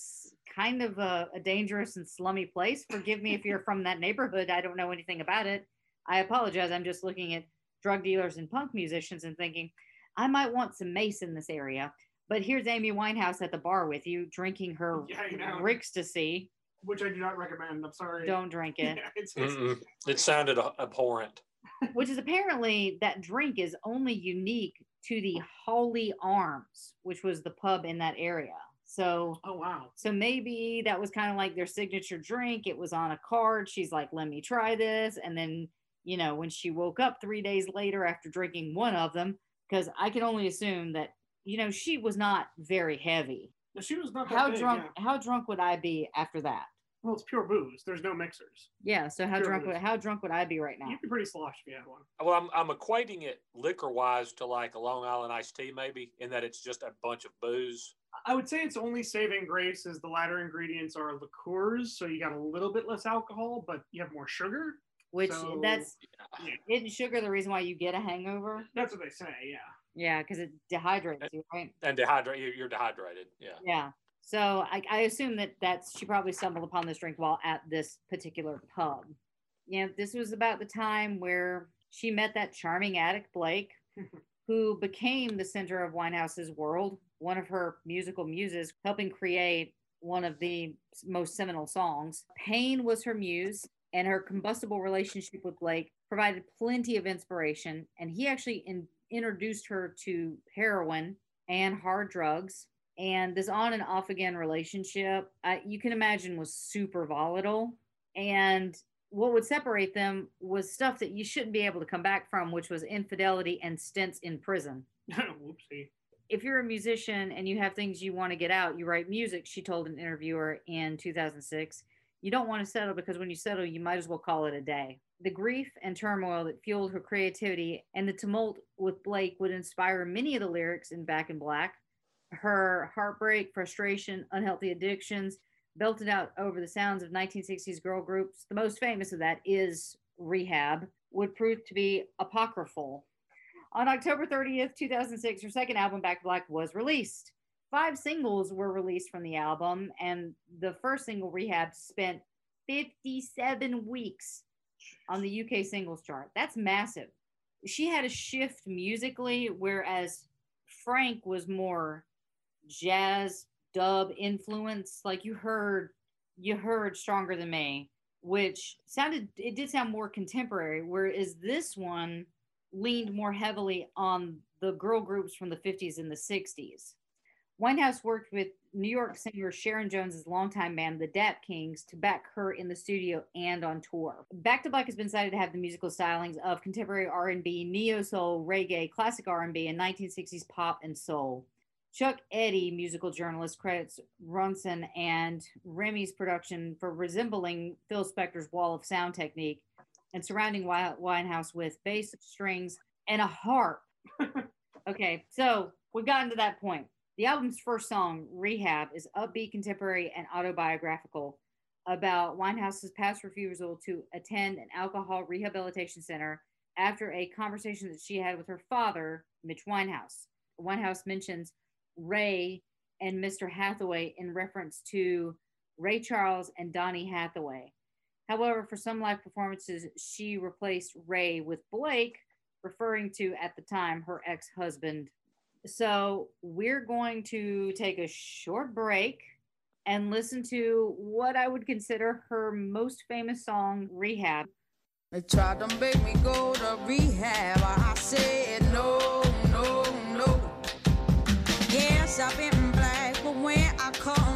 kind of a, a dangerous and slummy place. Forgive me if you're from that neighborhood. I don't know anything about it. I apologize. I'm just looking at drug dealers and punk musicians and thinking, I might want some mace in this area. But here's Amy Winehouse at the bar with you, drinking her Yeah, I know. Rickstasy. which I do not recommend. I'm sorry. Don't drink it. Yeah, it's, it's, It sounded abhorrent. which is apparently that drink is only unique to the Hawley Arms, which was the pub in that area. So oh wow. So maybe that was kind of like their signature drink. It was on a card. She's like, let me try this. And then, you know, when she woke up three days later after drinking one of them, because I can only assume that, you know, she was not very heavy. No, She was not that How big, drunk yeah. how drunk would I be after that? Well, it's pure booze. There's no mixers. Yeah, so how Sure drunk booze. would how drunk would I be right now? You'd be pretty sloshed if you had one. Well, I'm, I'm equating it liquor wise to like a Long Island iced tea, maybe, in that it's just a bunch of booze. I would say its only saving grace is the latter ingredients are liqueurs, so you got a little bit less alcohol, but you have more sugar. Which So- that's Yeah, isn't sugar the reason why you get a hangover? that's what they say. Yeah. Yeah, because it dehydrates you, right? And dehydrate, you- you're dehydrated. Yeah. Yeah. So I, I assume that that's she probably stumbled upon this drink while at this particular pub. You know, this was about the time where she met that charming addict Blake, who became the center of Winehouse's world, one of her musical muses, helping create one of the most seminal songs. Pain was her muse, and her combustible relationship with Blake provided plenty of inspiration. And he actually in, introduced her to heroin and hard drugs. And this on and off again relationship, uh, you can imagine, was super volatile. And what would separate them was stuff that you shouldn't be able to come back from, which was infidelity and stints in prison Whoopsie. if you're a musician and you have things you want to get out, you write music, she told an interviewer in 2006. You don't want to settle because when you settle, you might as well call it a day. The grief and turmoil that fueled her creativity and the tumult with Blake would inspire many of the lyrics in Back in Black. Her heartbreak, frustration, unhealthy addictions belted out over the sounds of 1960s girl groups. The most famous of that is Rehab, would prove to be apocryphal. On October 30th, 2006, her second album, Back Black, was released. Five singles were released from the album, and the first single, Rehab, spent 57 weeks on the UK singles chart. That's massive. She had a shift musically, whereas Frank was more jazz dub influence. Like you heard, you heard Stronger Than Me, which sounded, it did sound more contemporary, whereas this one leaned more heavily on the girl groups from the 50s and the 60s. Winehouse worked with New York singer Sharon Jones's longtime band, the Dap Kings, to back her in the studio and on tour. Back to Black has been cited to have the musical stylings of contemporary R&B, neo soul, reggae, classic R&B, and 1960s pop and soul. Chuck Eddy, musical journalist, credits Ronson and Remi's production for resembling Phil Spector's wall of sound technique and surrounding Wi- Winehouse with bass, strings, and a harp. okay, so we've gotten to that point. The album's first song, Rehab, is upbeat, contemporary, and autobiographical about Winehouse's past refusal to attend an alcohol rehabilitation center after a conversation that she had with her father, Mitch Winehouse. Winehouse mentions Ray and Mr. Hathaway in reference to Ray Charles and Donny Hathaway. However, for some live performances, she replaced Ray with Blake, referring to at the time her ex husband. So we're going to take a short break and listen to what I would consider her most famous song, Rehab. They tried to make me go to rehab. I said no, no, no. Yes, I've been black, but when I come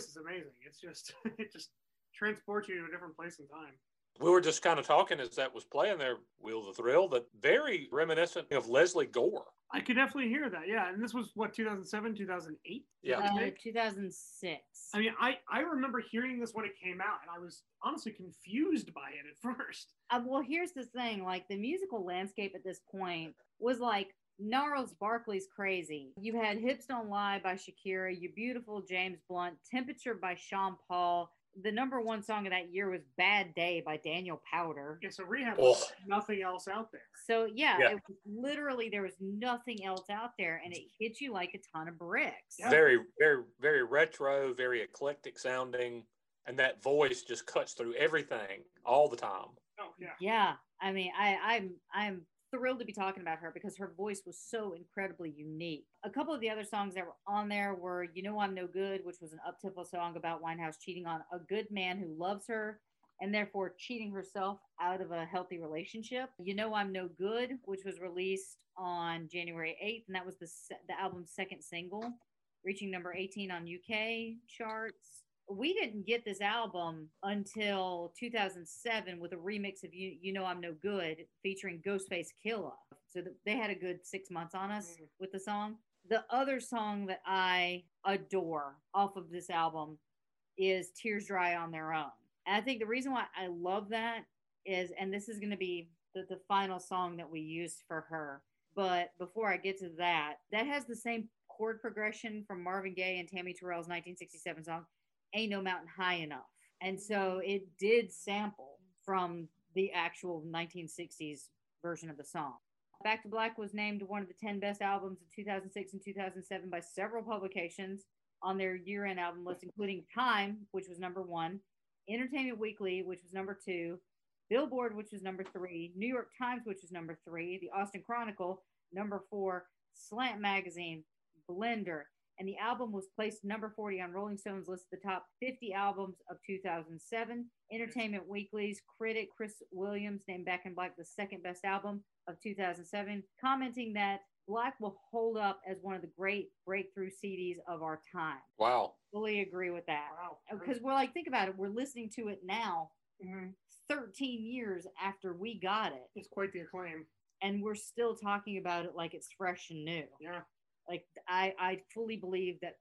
voice is amazing. It's just it just transports you to a different place in time. We were just kind of talking as that was playing there, Wheel of the Thrill, that very reminiscent of Lesley Gore. I could definitely hear that. Yeah, and this was what 2007, 2008. Yeah. Uh, 2006. I mean, I I remember hearing this when it came out, and I was honestly confused by it at first. Uh, well, here's the thing like the musical landscape at this point was like Gnarls Barkley's Crazy. You had Hips Don't Lie by Shakira, You Beautiful James Blunt, Temperature by Sean Paul, the number one song of that year was "Bad Day" by Daniel Powter. Yeah, so rehab was nothing else out there. So yeah, Yeah. it was literally there was nothing else out there, and it hit you like a ton of bricks. Yeah. Very, very, very retro, very eclectic sounding, and that voice just cuts through everything all the time. Oh yeah. Yeah, I mean, I, I'm I'm thrilled to be talking about her because her voice was so incredibly unique. A couple of the other songs that were on there were "You Know I'm No Good," which was an up-tempo song about Winehouse cheating on a good man who loves her and therefore cheating herself out of a healthy relationship. "You Know I'm No Good," which was released on January 8th, and that was the the album's second single, reaching number 18 on UK charts we didn't get this album until 2007 with a remix of you you know i'm no good featuring ghostface killah so th- they had a good six months on us Mhm. with the song. The other song that i adore off of this album is tears dry on their own. And i think the reason why i love that is and this is going to be the, the final song that we used for her but before i get to that that has the same chord progression from marvin gaye and tammy terrell's 1967 song ain't no mountain high enough. And so it did sample from the actual 1960s version of the song. Back to Black was named one of the 10 best albums of 2006 and 2007 by several publications on their year end album list, including Time, which was number one, Entertainment Weekly, which was number two, Billboard, which was number three, New York Times, which was number three, the Austin Chronicle, number four, Slant Magazine, Blender, and the album was placed number 40 on Rolling Stone's list of the top 50 albums of 2007. Entertainment Weekly's critic Chris Willman named Back in Black the second best album of 2007, commenting that Black will hold up as one of the great breakthrough CDs of our time. Wow. Fully agree with that. Wow. Because we're like, think about it, we're listening to it now, Mhm. 13 years after we got it, It's quite the acclaim. and we're still talking about it like it's fresh and new Yeah. Like I, I fully believe that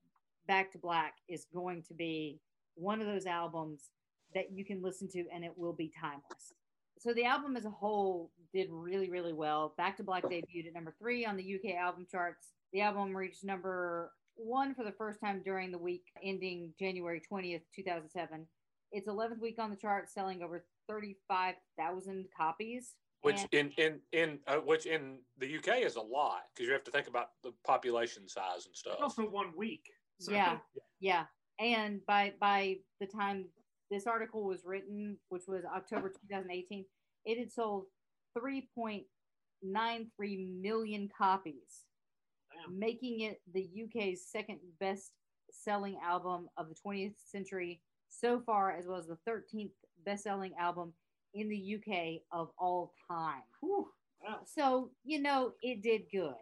back to black is going to be one of those albums that you can listen to and it will be timeless. So the album as a whole did really really well. Back to black debuted at number three on the uk album charts. The album reached number one for the first time during the week ending january 20th 2007 its 11th week on the chart selling over 35000 copies Which in in in uh, which in the UK is a lot because you have to think about the population size and stuff. It's also one week. So, Yeah. Yeah, and by by the time this article was written, which was October 2018, it had sold 3.93 million copies, Damn. making it the UK's second best selling album of the 20th century so far, as well as the 13th best selling album in the UK of all time. Whew. Wow. So, you know, it did good.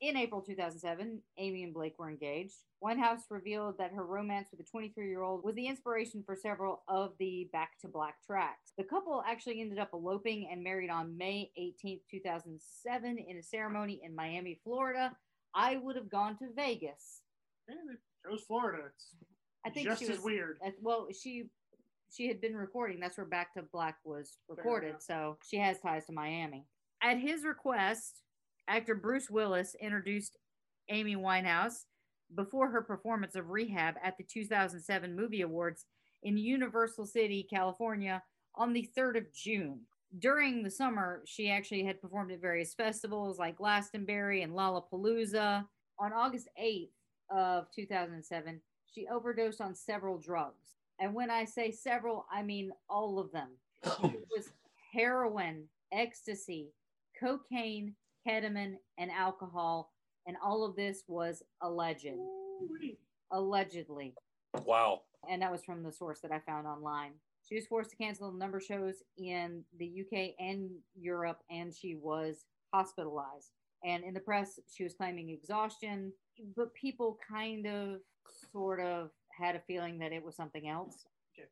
In April 2007, Amy and Blake were engaged. Winehouse revealed that her romance with the 23 year old was the inspiration for several of the Back to Black tracks. The couple actually ended up eloping and married on May 18, 2007, in a ceremony in Miami, Florida. I would have gone to Vegas. Yeah, they chose Florida. It's I think just she as was, weird. uh, well, she she had been recording. That's where Back to Black was recorded. So she has ties to Miami. At his request, actor Bruce Willis introduced Amy Winehouse before her performance of Rehab at the 2007 Movie Awards in Universal City, California on the 3rd of June. During the summer, she actually had performed at various festivals like Glastonbury and Lollapalooza. On August 8th of 2007, she overdosed on several drugs. And when I say several, I mean all of them. Oh. It was heroin, ecstasy, cocaine, ketamine, and alcohol. And all of this was alleged, allegedly. Wow. And that was from the source that I found online. She was forced to cancel a number of shows in the UK and Europe, and she was hospitalized. And in the press, she was claiming exhaustion, but people kind of, sort of had a feeling that it was something else.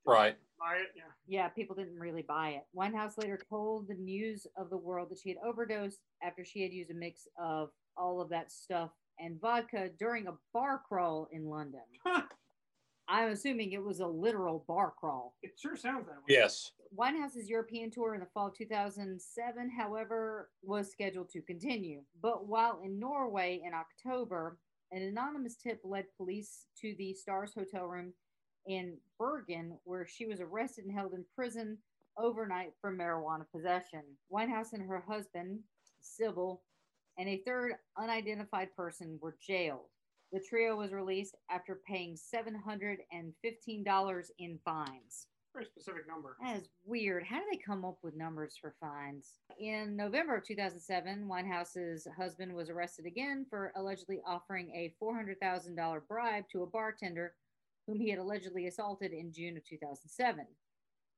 Right. Buy it. Yeah. Yeah, people didn't really buy it. Winehouse later told the news of the world that she had overdosed after she had used a mix of all of that stuff and vodka during a bar crawl in London. I'm assuming it was a literal bar crawl. It sure sounds that way. Yes. Winehouse's European tour in the fall of 2007, however, was scheduled to continue. But while in Norway in October, an anonymous tip led police to the Stars hotel room in Bergen, where she was arrested and held in prison overnight for marijuana possession. Winehouse and her husband, Civil, and a third unidentified person were jailed. The trio was released after paying $715 in fines. Very specific number. That is weird. How do they come up with numbers for fines? In November of 2007, Winehouse's husband was arrested again for allegedly offering a $400,000 bribe to a bartender whom he had allegedly assaulted in June of 2007.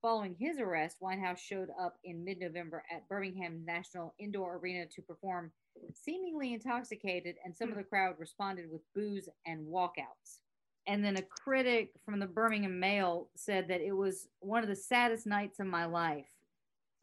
Following his arrest, Winehouse showed up in mid November at Birmingham National Indoor Arena to perform seemingly intoxicated, and some of the hmm. crowd responded with boos and walkouts. And then a critic from the Birmingham Mail said that it was one of the saddest nights of my life.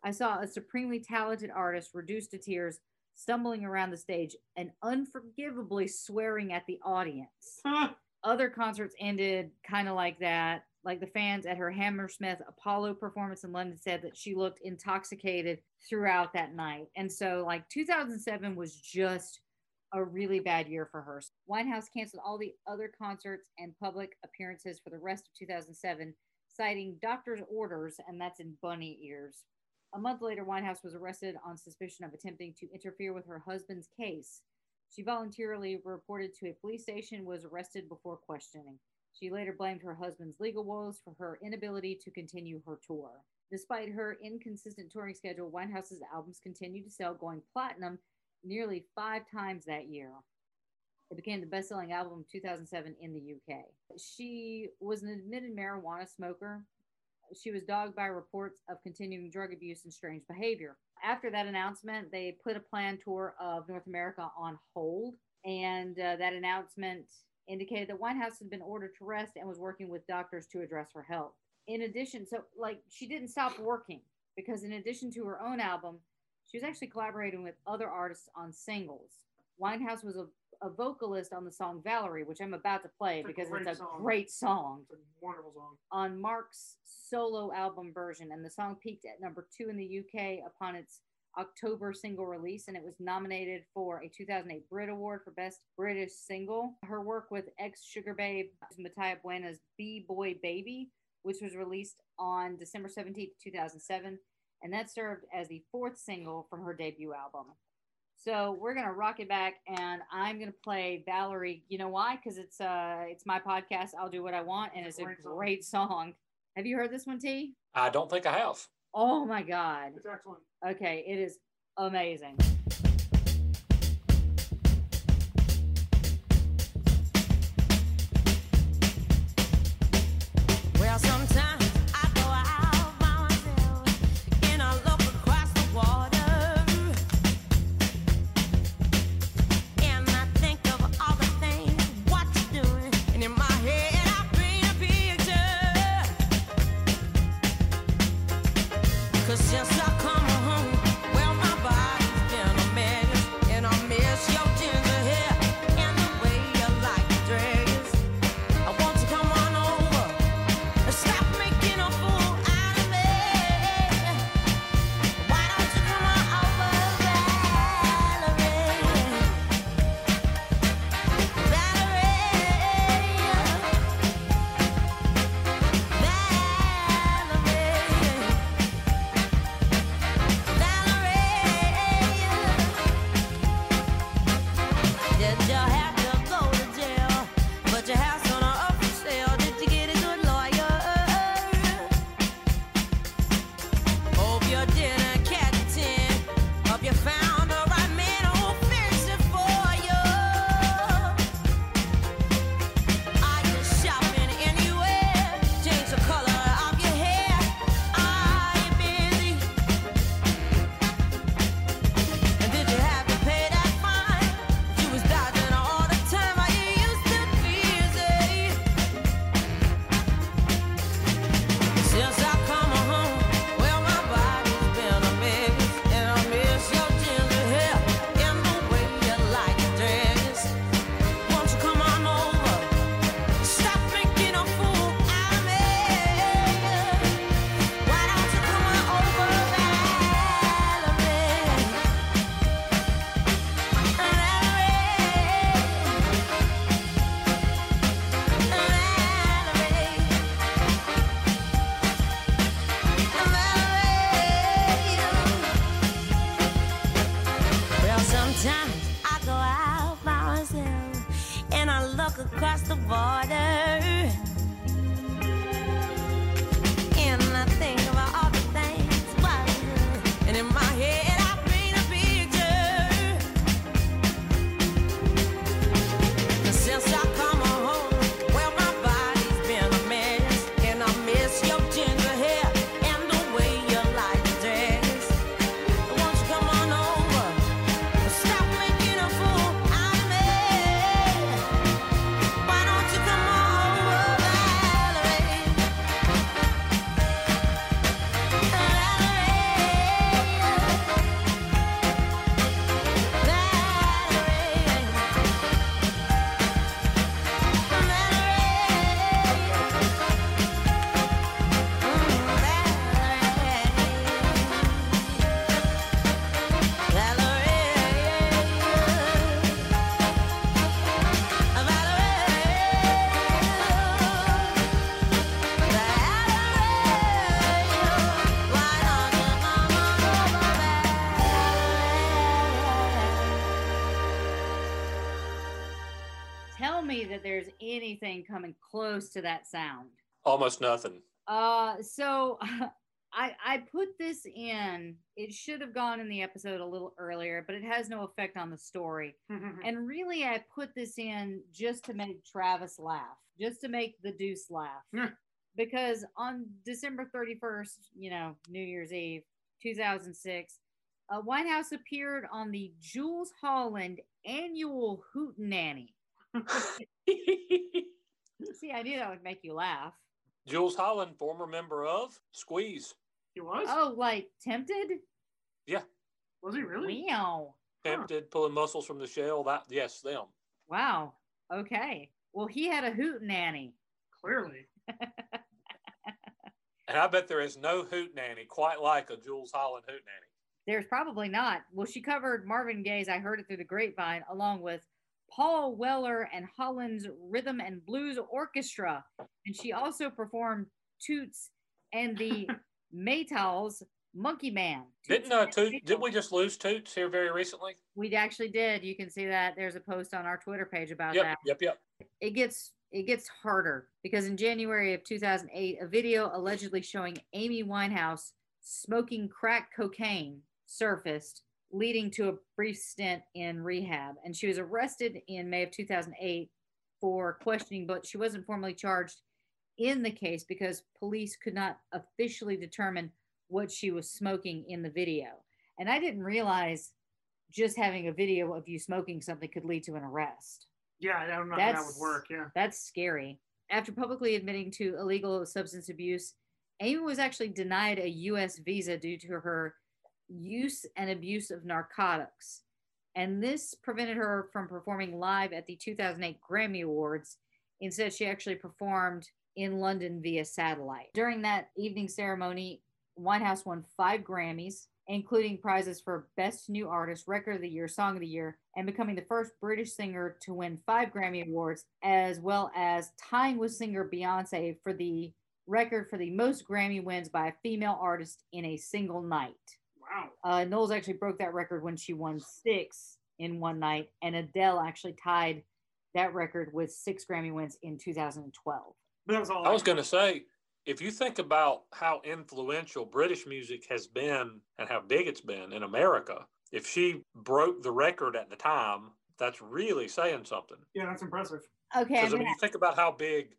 I saw a supremely talented artist reduced to tears, stumbling around the stage and unforgivably swearing at the audience. Other concerts ended kind of like that. Like the fans at her Hammersmith Apollo performance in London said that she looked intoxicated throughout that night. And so, like, 2007 was just a really bad year for her. Winehouse canceled all the other concerts and public appearances for the rest of 2007, citing doctor's orders, and that's in bunny ears. A month later, Winehouse was arrested on suspicion of attempting to interfere with her husband's case. She voluntarily reported to a police station, was arrested before questioning. She later blamed her husband's legal woes for her inability to continue her tour. Despite her inconsistent touring schedule, Winehouse's albums continued to sell, going platinum nearly five times that year. It became the best selling album of 2007 in the UK. She was an admitted marijuana smoker. She was dogged by reports of continuing drug abuse and strange behavior. After that announcement, they put a planned tour of North America on hold. And uh, that announcement indicated that Winehouse had been ordered to rest and was working with doctors to address her health. In addition, so like she didn't stop working because, in addition to her own album, she was actually collaborating with other artists on singles. Winehouse was a, a vocalist on the song Valerie, which I'm about to play It's because it's a song. great song It's a wonderful song. on Mark's solo album version, and the song peaked at number two in the UK upon its October single release, and it was nominated for a 2008 Brit Award for Best British Single. Her work with ex Sugar Babe Mutya Buena's B Boy Baby, which was released on December 17th, 2007, and that served as the fourth single from her debut album. So we're gonna rock it back, and I'm gonna play Valerie. You know why? Because it's uh it's my podcast. I'll do what I want, and It's it's a a great song. great song. Have you heard this one, T? I don't think I have. Oh my god. It's excellent. Okay, it is amazing. Close to that sound. Almost nothing. Uh, so I I put this in. It should have gone in the episode a little earlier, but it has no effect on the story. And really, I put this in just to make Travis laugh, just to make the Deuce laugh. Because on December 31st, you know, New Year's Eve, 2006, uh, Whitehouse appeared on the Jools Holland annual Hootenanny. See, I knew that would make you laugh. Jools Holland, former member of Squeeze, he was? Oh, like tempted? Yeah. Was he really? Wow. Huh. tempted, pulling mussels from the shell. That yes, them. Wow. Okay. Well, he had a hoot nanny. Clearly. And I bet there is no hoot nanny quite like a Jools Holland hoot nanny. There's probably not. Well, she covered Marvin Gaye's I Heard It Through the Grapevine along with Paul Weller and Holland's Rhythm and Blues Orchestra. And she also performed Toots and the Maytals Monkey Man. Toots Didn't uh, Toot, did we just lose Toots here very recently? We actually did. You can see that. There's a post on our Twitter page about Yep, that. yep, yep. it gets it gets harder because in January of 2008, a video allegedly showing Amy Winehouse smoking crack cocaine surfaced, leading to a brief stint in rehab. And she was arrested in May of 2008 for questioning, but she wasn't formally charged in the case because police could not officially determine what she was smoking in the video. And I didn't realize just having a video of you smoking something could lead to an arrest. Yeah, I don't know how that would work. Yeah. That's scary. After publicly admitting to illegal substance abuse, Amy was actually denied a U.S. visa due to her use and abuse of narcotics. And this prevented her from performing live at the 2008 Grammy Awards. Instead, she actually performed in London via satellite. During that evening ceremony, Winehouse won five Grammys, including prizes for Best New Artist, Record of the Year, Song of the Year, and becoming the first British singer to win five Grammy Awards, as well as tying with singer Beyonce for the record for the most Grammy wins by a female artist in a single night. Wow. Uh, Knowles actually broke that record when she won six in one night, and Adele actually tied that record with six Grammy wins in 2012. But that was all. I was going to say, if you think about how influential British music has been and how big it's been in America, if she broke the record at the time, that's really saying something. Yeah, that's impressive. Okay, Because I'm mean, you think about how big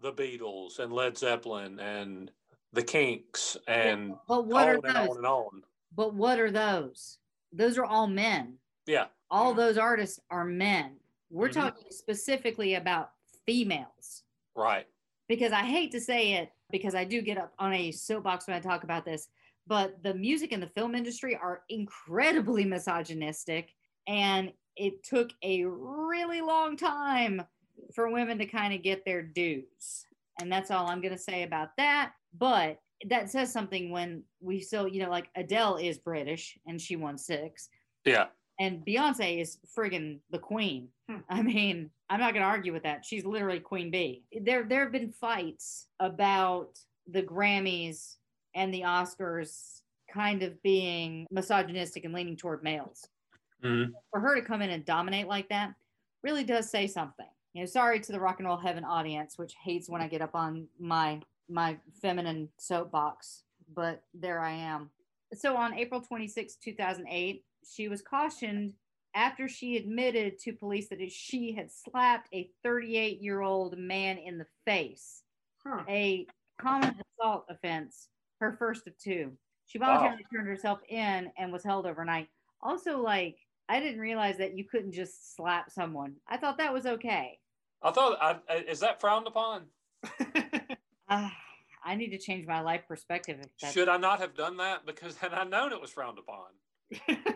the Beatles and Led Zeppelin and the Kinks and but what on are and on and on. But what are those? Those are all men. Yeah, All those artists are men. We're Mhm. talking specifically about females. right. because I hate to say it because I do get up on a soapbox when I talk about this, but the music and the film industry are incredibly misogynistic and it took a really long time for women to kind of get their dues. And that's all I'm going to say about that, but that says something when we still, you know, like Adele is British and she won 6 Yeah. and Beyonce is friggin' the queen. Hmm. I mean, I'm not gonna argue with that. She's literally Queen Bee. There, there have been fights about the Grammys and the Oscars kind of being misogynistic and leaning toward males. Mhm. For her to come in and dominate like that really does say something. You know, sorry to the rock and roll heaven audience, which hates when I get up on my my feminine soapbox, but there I am. So on April 26, 2008, she was cautioned after she admitted to police that she had slapped a 38 year old man in the face, Huh. a common assault offense, her first of two. She voluntarily turned herself in and was held overnight. Also, like, I didn't realize that you couldn't just slap someone. I thought that was okay. I thought, I- is that frowned upon? Ah, I need to change my life perspective. If that's, Should I not have done that? Because had I known it was frowned upon.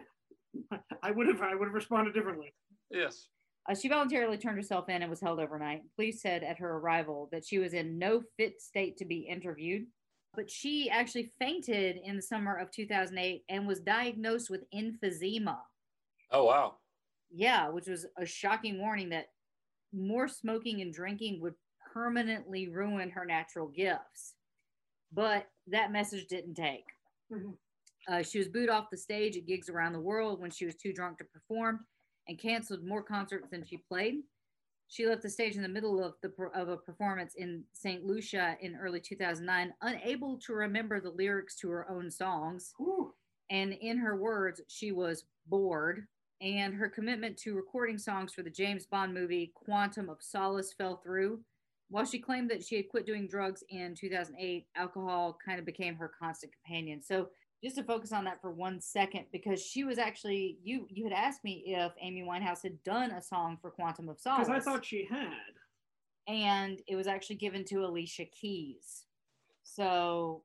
I would have I would have responded differently. Yes. Uh, she voluntarily turned herself in and was held overnight. Police said at her arrival that she was in no fit state to be interviewed, but she actually fainted in the summer of 2008 and was diagnosed with emphysema. Oh, wow. Yeah, which was a shocking warning that more smoking and drinking would permanently ruin her natural gifts. But that message didn't take. Mhm. Uh, she was booed off the stage at gigs around the world when she was too drunk to perform and canceled more concerts than she played. She left the stage in the middle of, the, of a performance in St. Lucia in early 2009, unable to remember the lyrics to her own songs. Whew. And in her words, she was bored. And her commitment to recording songs for the James Bond movie Quantum of Solace fell through. While she claimed that she had quit doing drugs in 2008, alcohol kind of became her constant companion. So, just to focus on that for one second, because she was actually you you had asked me if Amy Winehouse had done a song for Quantum of Solace, Because I thought she had. and it was actually given to Alicia Keys. So,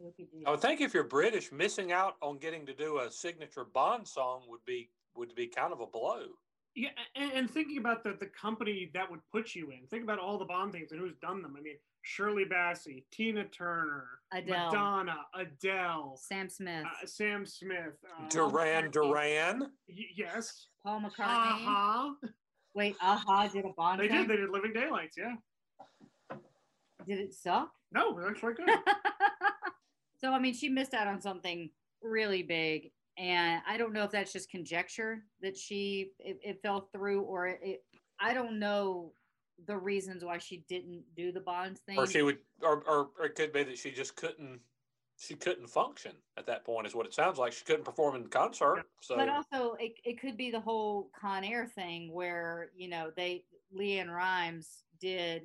look oh, at you. I would think if you're British, missing out on getting to do a signature Bond song would be would be kind of a blow. Yeah, and, and thinking about the, the company that would put you in, think about all the Bond things and who's done them. I mean, Shirley Bassey, Tina Turner, Adele. Madonna, Adele, Sam Smith, uh, Sam Smith, uh, Duran Duran. y- yes, Paul McCartney. Aha. Wait, Aha did a Bond They thing? did. They did Living Daylights. Yeah. Did it suck? No, it was actually good. so I mean, she missed out on something really big, and I don't know if that's just conjecture that she it, it fell through, or it, it. I don't know the reasons why she didn't do the Bond thing. Or she would or, or or it could be that she just couldn't she couldn't function at that point is what it sounds like. She couldn't perform in concert. So but also, it, it could be the whole Con Air thing where you know they LeAnn Rimes did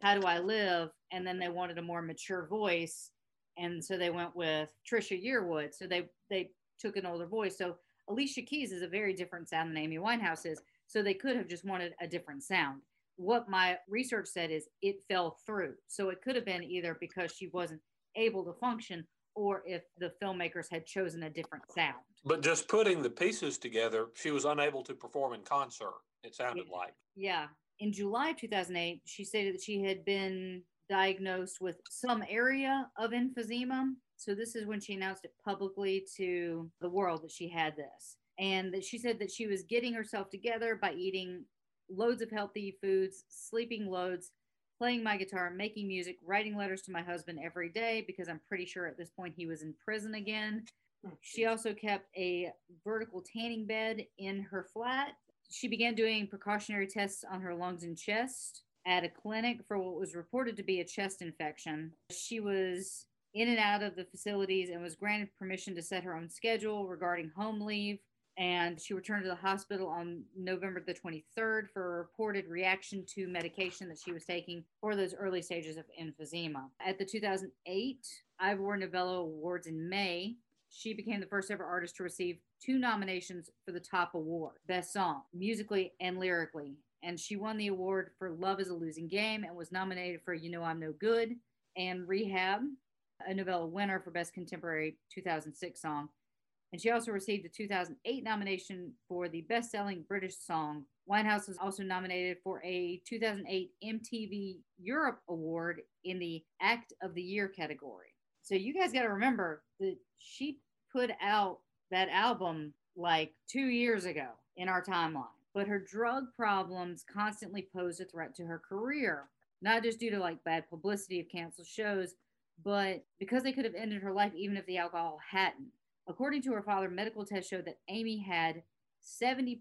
"How Do I Live," and then they wanted a more mature voice, and so they went with Trisha Yearwood. So they they took an older voice. So Alicia Keys is a very different sound than Amy Winehouse is. So they could have just wanted a different sound. What my research said is it fell through. So it could have been either because she wasn't able to function or if the filmmakers had chosen a different sound. but just putting the pieces together, she was unable to perform in concert, it sounded Yeah. like. Yeah. In July 2008, she stated that she had been diagnosed with some area of emphysema. So, this is when she announced it publicly to the world that she had this. And that she said that she was getting herself together by eating loads of healthy foods, sleeping loads, playing my guitar, making music, writing letters to my husband every day because I'm pretty sure at this point he was in prison again. Oh, she also kept a vertical tanning bed in her flat. She began doing precautionary tests on her lungs and chest at a clinic for what was reported to be a chest infection. She was in and out of the facilities and was granted permission to set her own schedule regarding home leave. And she returned to the hospital on November the 23rd for a reported reaction to medication that she was taking for those early stages of emphysema. At the 2008 Ivor Novello Awards in May, she became the first ever artist to receive two nominations for the top award Best Song, musically and lyrically. And she won the award for Love is a Losing Game and was nominated for You Know I'm No Good and Rehab, a Novello winner for Best Contemporary 2006 Song. And she also received a 2008 nomination for the best selling British song. Winehouse was also nominated for a 2008 MTV Europe Award in the Act of the Year category. So you guys got to remember that she put out that album like two years ago in our timeline. But her drug problems constantly posed a threat to her career, not just due to like bad publicity of canceled shows, but because they could have ended her life even if the alcohol hadn't. According to her father, medical tests showed that Amy had 70%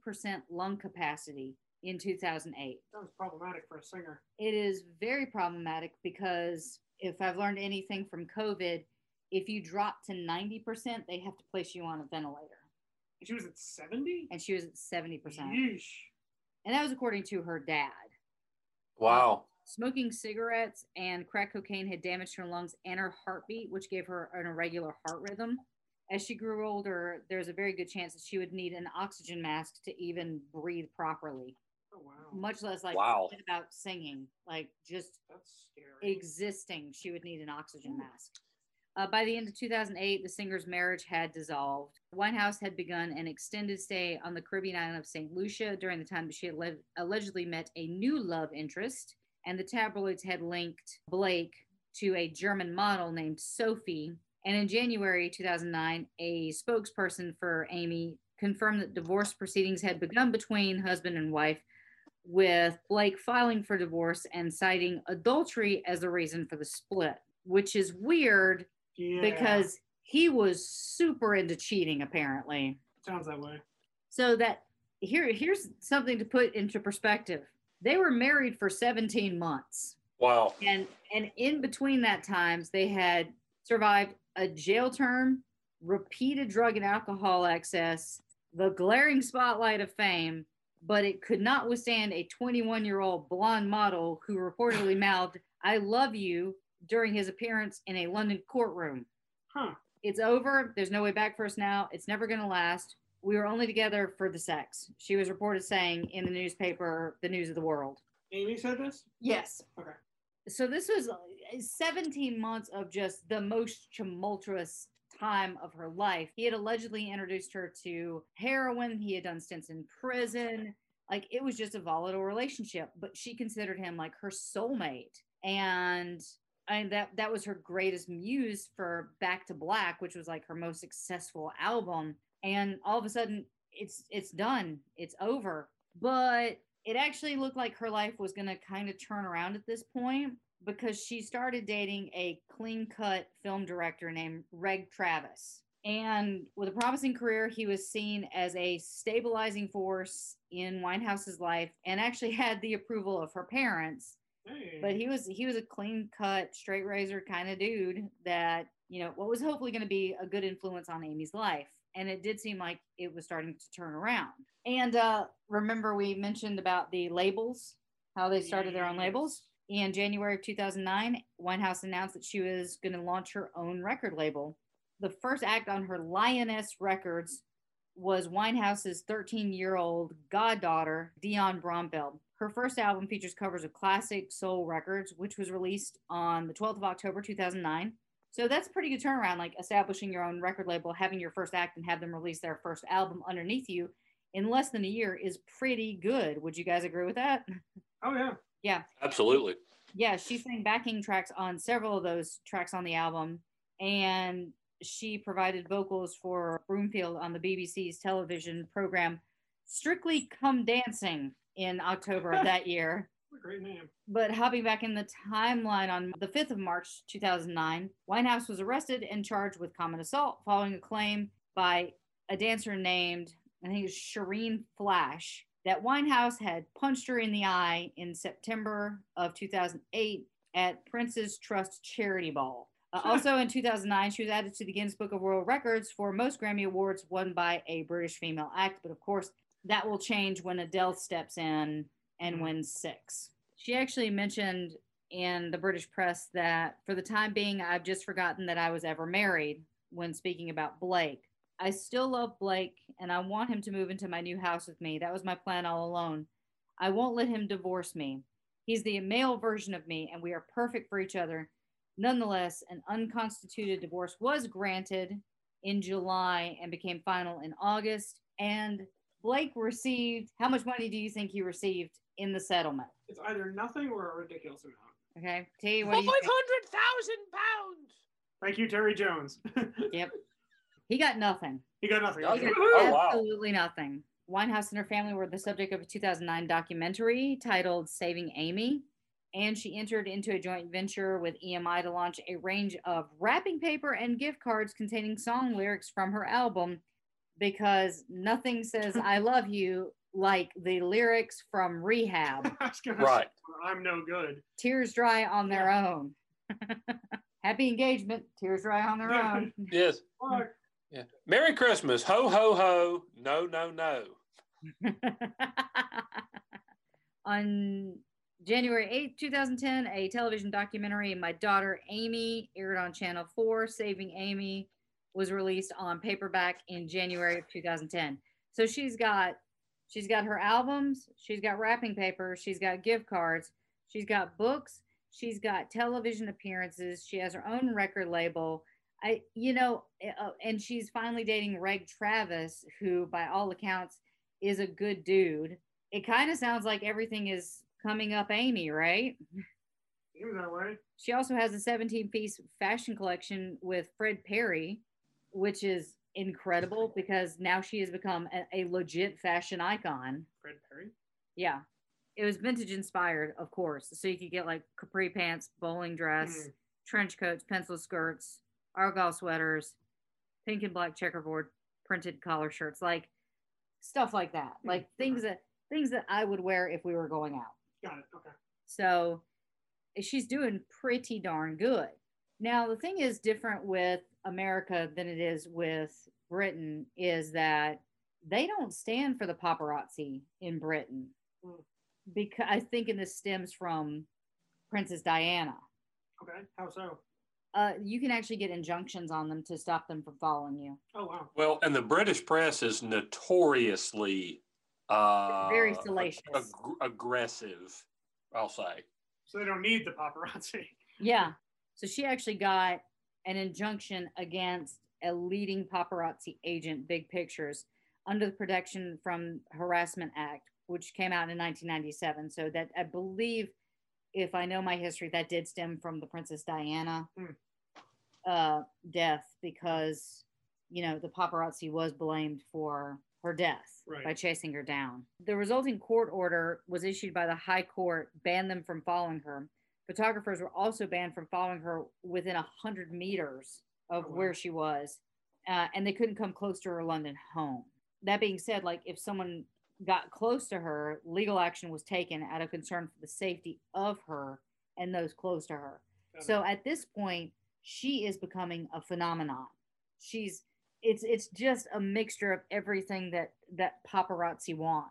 lung capacity in 2008. That was problematic for a singer. It is very problematic because if I've learned anything from COVID, if you drop to 90%, they have to place you on a ventilator. And she was at 70? And she was at 70%. Yeesh. And that was according to her dad. Wow. Smoking cigarettes and crack cocaine had damaged her lungs and her heartbeat, which gave her an irregular heart rhythm. As she grew older, there's a very good chance that she would need an oxygen mask to even breathe properly, Oh, wow. much less like Wow. about singing, like just That's scary. existing, she would need an oxygen mask. Uh, by the end of 2008, the singer's marriage had dissolved. Winehouse had begun an extended stay on the Caribbean island of St. Lucia during the time that she had le- allegedly met a new love interest, and the tabloids had linked Blake to a German model named Sophie. And in January 2009, a spokesperson for Amy confirmed that divorce proceedings had begun between husband and wife, with Blake filing for divorce and citing adultery as the reason for the split, which is weird yeah. because he was super into cheating apparently. Sounds that way. So that here here's something to put into perspective. They were married for 17 months. Wow. And and in between that times they had survived a jail term, repeated drug and alcohol excess, the glaring spotlight of fame, but it could not withstand a 21-year-old blonde model who reportedly mouthed "I love you" during his appearance in a London courtroom. Huh. It's over. There's no way back for us now. It's never going to last. We were only together for the sex. She was reported saying in the newspaper, The News of the World. Amy said this? Yes. Okay. So this was uh, 17 months of just the most tumultuous time of her life. He had allegedly introduced her to heroin. He had done stints in prison. Like it was just a volatile relationship, but she considered him like her soulmate. And I that that was her greatest muse for Back to Black, which was like her most successful album. And all of a sudden it's it's done. It's over. But it actually looked like her life was going to kind of turn around at this point because she started dating a clean cut film director named Reg Travis. And with a promising career, he was seen as a stabilizing force in Winehouse's life and actually had the approval of her parents. Hey. But he was he was a clean cut, straight razor kind of dude that, you know, what was hopefully going to be a good influence on Amy's life. And it did seem like it was starting to turn around. And uh remember we mentioned about the labels, how they started their own labels. In January of 2009, Winehouse announced that she was going to launch her own record label. The first act on her Lioness Records was Winehouse's 13 year old goddaughter, Dionne Bromfield. Her first album features covers of classic soul records, which was released on the 12th of October 2009. So that's a pretty good turnaround, like establishing your own record label, having your first act, and have them release their first album underneath you in less than a year is pretty good. Would you guys agree with that? oh, yeah. Yeah. Absolutely. Yeah, she sang backing tracks on several of those tracks on the album, and she provided vocals for Bromfield on the BBC's television program Strictly Come Dancing in October of that year. Great name. But hopping back in the timeline on the 5th of March 2009, Winehouse was arrested and charged with common assault following a claim by a dancer named, I think it's Sherene Flash, that Winehouse had punched her in the eye in September of 2008 at Prince's Trust Charity Ball. Uh, also in 2009, she was added to the Guinness Book of World Records for most Grammy Awards won by a British female act. But of course, that will change when Adele steps in and mm-hmm. wins six. She actually mentioned in the British press that for the time being, I've just forgotten that I was ever married when speaking about Blake. I still love Blake and I want him to move into my new house with me. That was my plan all along. I won't let him divorce me. He's the male version of me and we are perfect for each other. Nonetheless, an unconstituted divorce was granted in July and became final in August. And Blake received how much money do you think he received in the settlement? It's either nothing or a ridiculous amount. Okay, T, what do you think? pounds. Thank you, Terry Jones. Yep, he got nothing. he got nothing. He got Oh, wow. absolutely nothing. Winehouse and her family were the subject of a 2009 documentary titled "Saving Amy," and she entered into a joint venture with EMI to launch a range of wrapping paper and gift cards containing song lyrics from her album. Because nothing says "I love you" like the lyrics from Rehab. I was Right. say, I'm no good. Tears dry on their own. Happy engagement. Tears dry on their own. Yes. Yeah. Merry Christmas. Ho ho ho. No no no. on January 8th, 2010, a television documentary, My Daughter Amy, aired on Channel 4. Saving Amy was released on paperback in January of 2010. So she's got she's got her albums, she's got wrapping paper, she's got gift cards, she's got books, she's got television appearances, she has her own record label. I you know, uh, and she's finally dating Reg Travis, who by all accounts is a good dude it kind of sounds like everything is coming up Amy, right? Seems that way. She also has a 17 piece fashion collection with Fred Perry, which is incredible because now she has become a, a legit fashion icon. Fred Perry. Yeah. It was vintage inspired, of course. So you could get like capri pants, bowling dress, Mm. trench coats, pencil skirts, argyle sweaters, pink and black checkerboard printed collar shirts, like stuff like that. Mm, Like things that things that I would wear if we were going out. Got it. Okay. So she's doing pretty darn good. Now, the thing is different with America than it is with Britain is that they don't stand for the paparazzi in Britain. Mm. Because I think and this stems from Princess Diana. Okay. How so? Uh, you can actually get injunctions on them to stop them from following you. Oh wow. Well, and the British press is notoriously uh, Very ag- salacious. ag- aggressive. I'll say. So they don't need the paparazzi. Yeah. So she actually got an injunction against a leading paparazzi agent, Big Pictures, under the Protection from Harassment Act, which came out in 1997. So that I believe, if I know my history, that did stem from the Princess Diana Hmm. uh, death because, you know, the paparazzi was blamed for her death Right. by chasing her down. The resulting court order was issued by the High Court, banned them from following her. Photographers were also banned from following her within a hundred meters of Oh, wow. where she was, uh, and they couldn't come close to her London home. That being said, like if someone got close to her, legal action was taken out of concern for the safety of her and those close to her. Got it. So at this point, she is becoming a phenomenon. She's it's it's just a mixture of everything that that paparazzi want.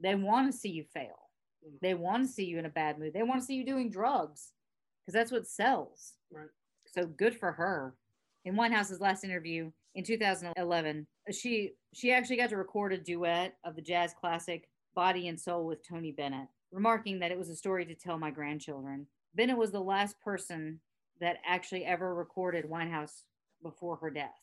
They want to see you fail. Mm. They want to see you in a bad mood. They want to see you doing drugs because that's what sells. Right. So good for her. In Winehouse's last interview in 2011, she she actually got to record a duet of the jazz classic Body and Soul with Tony Bennett, remarking that it was a story to tell my grandchildren. Bennett was the last person that actually ever recorded Winehouse before her death.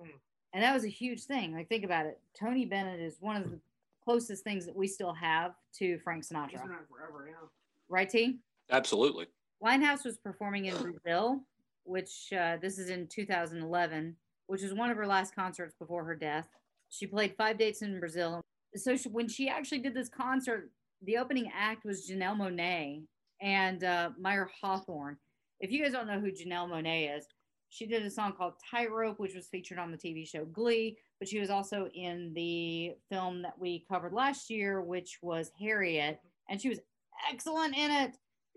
Hmm. And that was a huge thing. Like think about it. Tony Bennett is one of the closest things that we still have to Frank He's Sinatra. been around forever. Yeah. Right, T? Absolutely. Winehouse was performing in Brazil, which uh, this is in 2011, which was one of her last concerts before her death. She played five dates in Brazil. So she, when she actually did this concert, the opening act was Janelle Monáe and uh, Mayer Hawthorne. If you guys don't know who Janelle Monáe is, she did a song called Tightrope, which was featured on the TV show Glee, but she was also in the film that we covered last year, which was Harriet, and she was excellent in it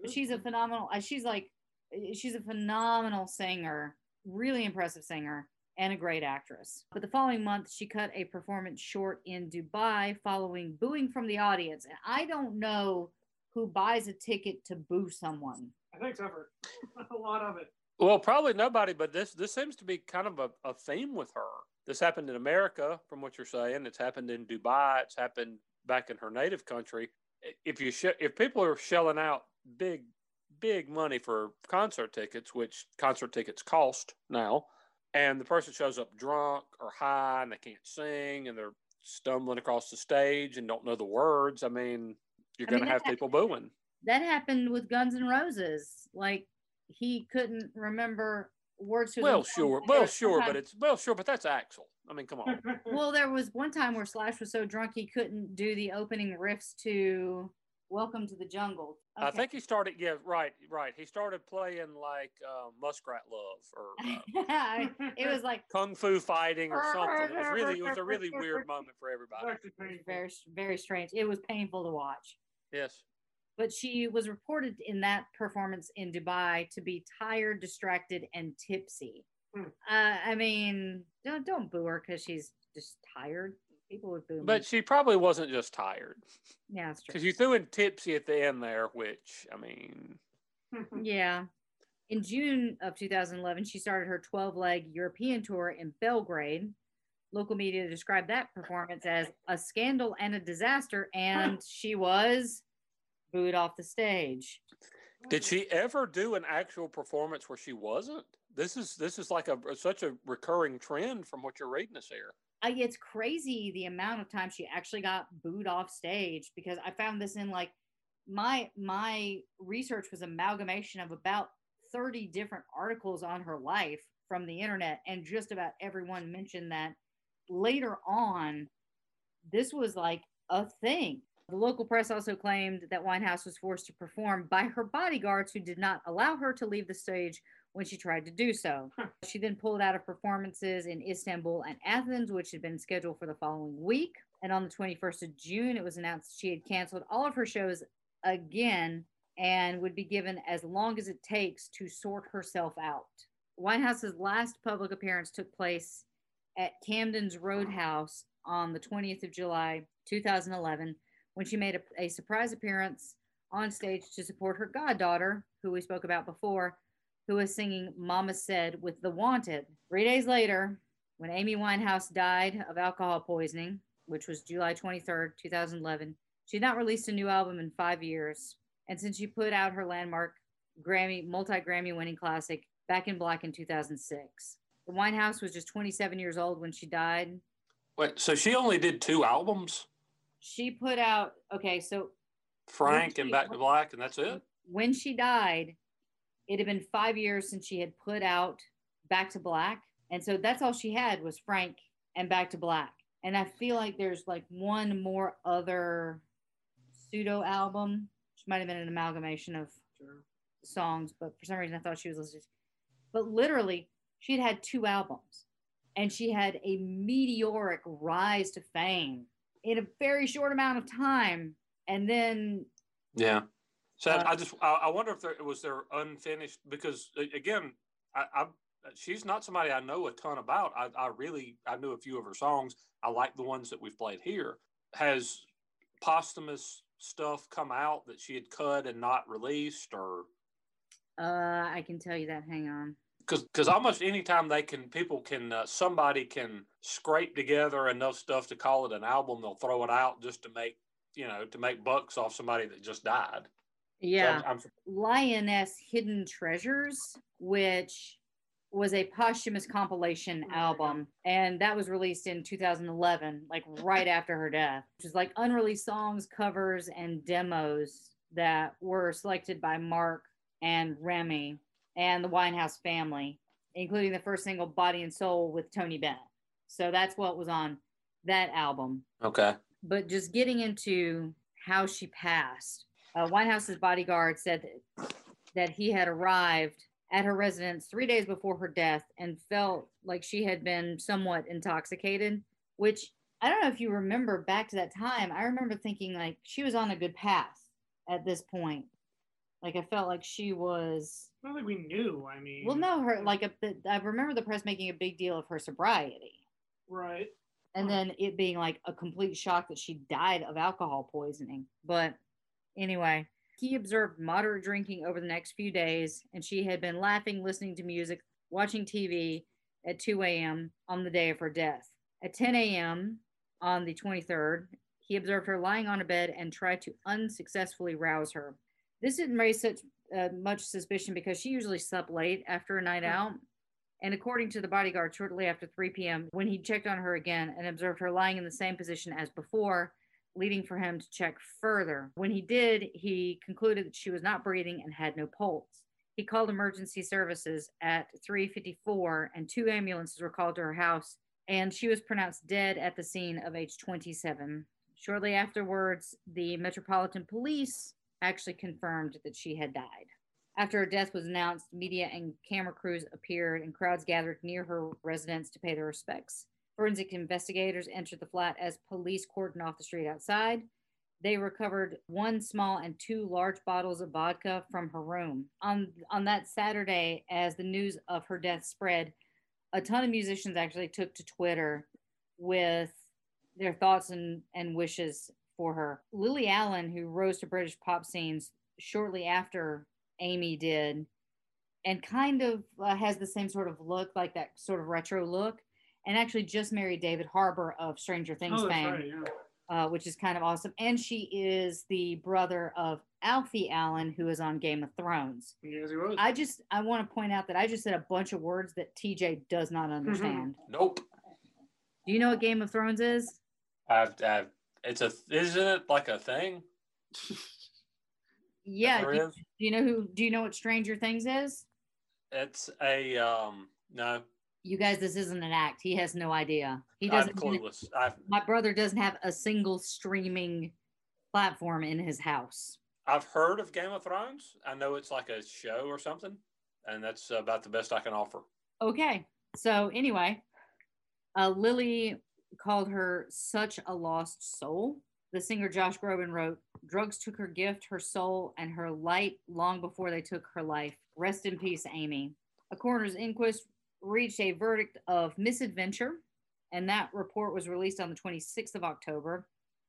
she's a phenomenal uh, she's like she's a phenomenal singer really impressive singer and a great actress but the following month she cut a performance short in dubai following booing from the audience and i don't know who buys a ticket to boo someone I think it's effort. a lot of it. Well, probably nobody, but this this seems to be kind of a, a theme with her. This happened in America, from what you're saying. It's happened in Dubai. It's happened back in her native country. If you sh- if people are shelling out big big money for concert tickets, which concert tickets cost now, and the person shows up drunk or high and they can't sing and they're stumbling across the stage and don't know the words, I mean, you're I going to have people booing. that happened with guns N' roses like he couldn't remember words to Well, sure. Well, There- sure, but it's well, sure, but that's Axl. I mean, come on. well, there was one time where Slash was so drunk he couldn't do the opening riffs to Welcome to the Jungle. I think he started. Yeah, right, right. He started playing like uh, Muskrat Love or uh, it was like kung fu fighting or something. It was really, it was a really weird moment for everybody. Actually painful. very, very strange. It was painful to watch. Yes. But she was reported in that performance in Dubai to be tired, distracted, and tipsy. Hmm. Uh, I mean, don't don't boo her because she's just tired. People would boo me. But she probably wasn't just tired yeah, that's true. because you threw in tipsy at the end there, which I mean, Yeah. In June of 2011, she started her 12 leg European tour in Belgrade. Local media described that performance as a scandal and a disaster, and she was booed off the stage. did she ever do an actual performance where she wasn't? This is this is like a such a recurring trend from what you're reading us here. I, it's crazy the amount of time she actually got booed off stage because I found this in like my my research was amalgamation of about 30 different articles on her life from the internet and just about everyone mentioned that later on this was like a thing the local press also claimed that Winehouse was forced to perform by her bodyguards who did not allow her to leave the stage when she tried to do so. She then pulled out of performances in Istanbul and Athens, which had been scheduled for the following week. And on the 21st of June, it was announced she had canceled all of her shows again and would be given as long as it takes to sort herself out. Winehouse's last public appearance took place at Camden's Roadhouse on the 20th of July, 2011, when she made a, a surprise appearance on stage to support her goddaughter, who we spoke about before, who was singing Mama Said with The Wanted. Three days later, when Amy Winehouse died of alcohol poisoning, which was July 23rd, 2011, she had not released a new album in five years. And since she put out her landmark Grammy, multi Grammy winning classic, Back in Black in 2006. The Winehouse was just 27 years old when she died. Wait, so she only did two albums, She put out, okay, so Frank she- and Back to Black, and that's it. when she died, it had been five years since she had put out Back to Black. And so that's all she had was Frank and Back to Black. And I feel like there's like one more other pseudo album, which might have been an amalgamation of Sure. songs, but for some reason I thought she was listening. But literally, she'd had two albums and she had a meteoric rise to fame in a very short amount of time. And then Yeah. So Uh, I just I, I wonder if there was there unfinished because again I, I she's not somebody I know a ton about. I, I really I knew a few of her songs. I like the ones that we've played here. Has posthumous stuff come out that she had cut and not released or uh, I can tell you that. Hang on. Because because almost anytime they can people can uh, somebody can scrape together enough stuff to call it an album they'll throw it out just to make you know to make bucks off somebody that just died So Yeah. I'm, I'm, Lioness Hidden Treasures, which was a posthumous compilation album. And that was released in 2011, like right after her death, which is like unreleased songs, covers, and demos that were selected by Mark and Remi and the Winehouse family, including the first single, Body and Soul, with Tony Bennett. So that's what was on that album okay but just getting into how she passed. Uh, Winehouse's bodyguard said that, that he had arrived at her residence three days before her death and felt like she had been somewhat intoxicated, which I don't know if you remember back to that time. I remember thinking like she was on a good path at this point. Like I felt like she was Not that we knew. I mean, well, no, her like a, I remember the press making a big deal of her sobriety right? and then it being like a complete shock that she died of alcohol poisoning. But anyway, he observed moderate drinking over the next few days, and she had been laughing, listening to music, watching TV at 2 a.m. on the day of her death. At 10 a.m. on the 23rd, he observed her lying on a bed and tried to unsuccessfully rouse her. This didn't raise such uh, much suspicion because she usually slept late after a night Hmm. out. And according to the bodyguard, shortly after 3 p.m., when he checked on her again and observed her lying in the same position as before, leading for him to check further. When he did, he concluded that she was not breathing and had no pulse. He called emergency services at 3:54, and two ambulances were called to her house, and she was pronounced dead at the scene of age 27. Shortly afterwards, the Metropolitan Police actually confirmed that she had died. After her death was announced, media and camera crews appeared and crowds gathered near her residence to pay their respects. Forensic investigators entered the flat as police cordoned off the street outside. They recovered one small and two large bottles of vodka from her room. On on that Saturday, as the news of her death spread, a ton of musicians actually took to Twitter with their thoughts and, and wishes for her. Lily Allen, who rose to British pop scenes shortly after Amy did, and kind of uh, has the same sort of look, like that sort of retro look, and actually just married David Harbour of Stranger Things Oh, fame right. Yeah. uh, which is kind of awesome. And she is the brother of Alfie Allen, who is on Game of Thrones. Yes, he was. I just I want to point out that I just said a bunch of words that TJ does not understand. Nope. Do you know what Game of Thrones is? I've, I've, it's a, isn't it like a thing? Yeah. Do, do you know who? Do you know what Stranger Things is? It's a, um, no, You guys, this isn't an act. He has no idea. He I'm doesn't. clueless. I've, My brother doesn't have a single streaming platform in his house. I've heard of Game of Thrones. I know it's like a show or something, and that's about the best I can offer. Okay. So anyway, uh, Lily called her such a lost soul. The singer Josh Groban wrote, "Drugs took her gift, her soul, and her light long before they took her life. Rest in peace, Amy." A coroner's inquest reached a verdict of misadventure, and that report was released on the 26th of October,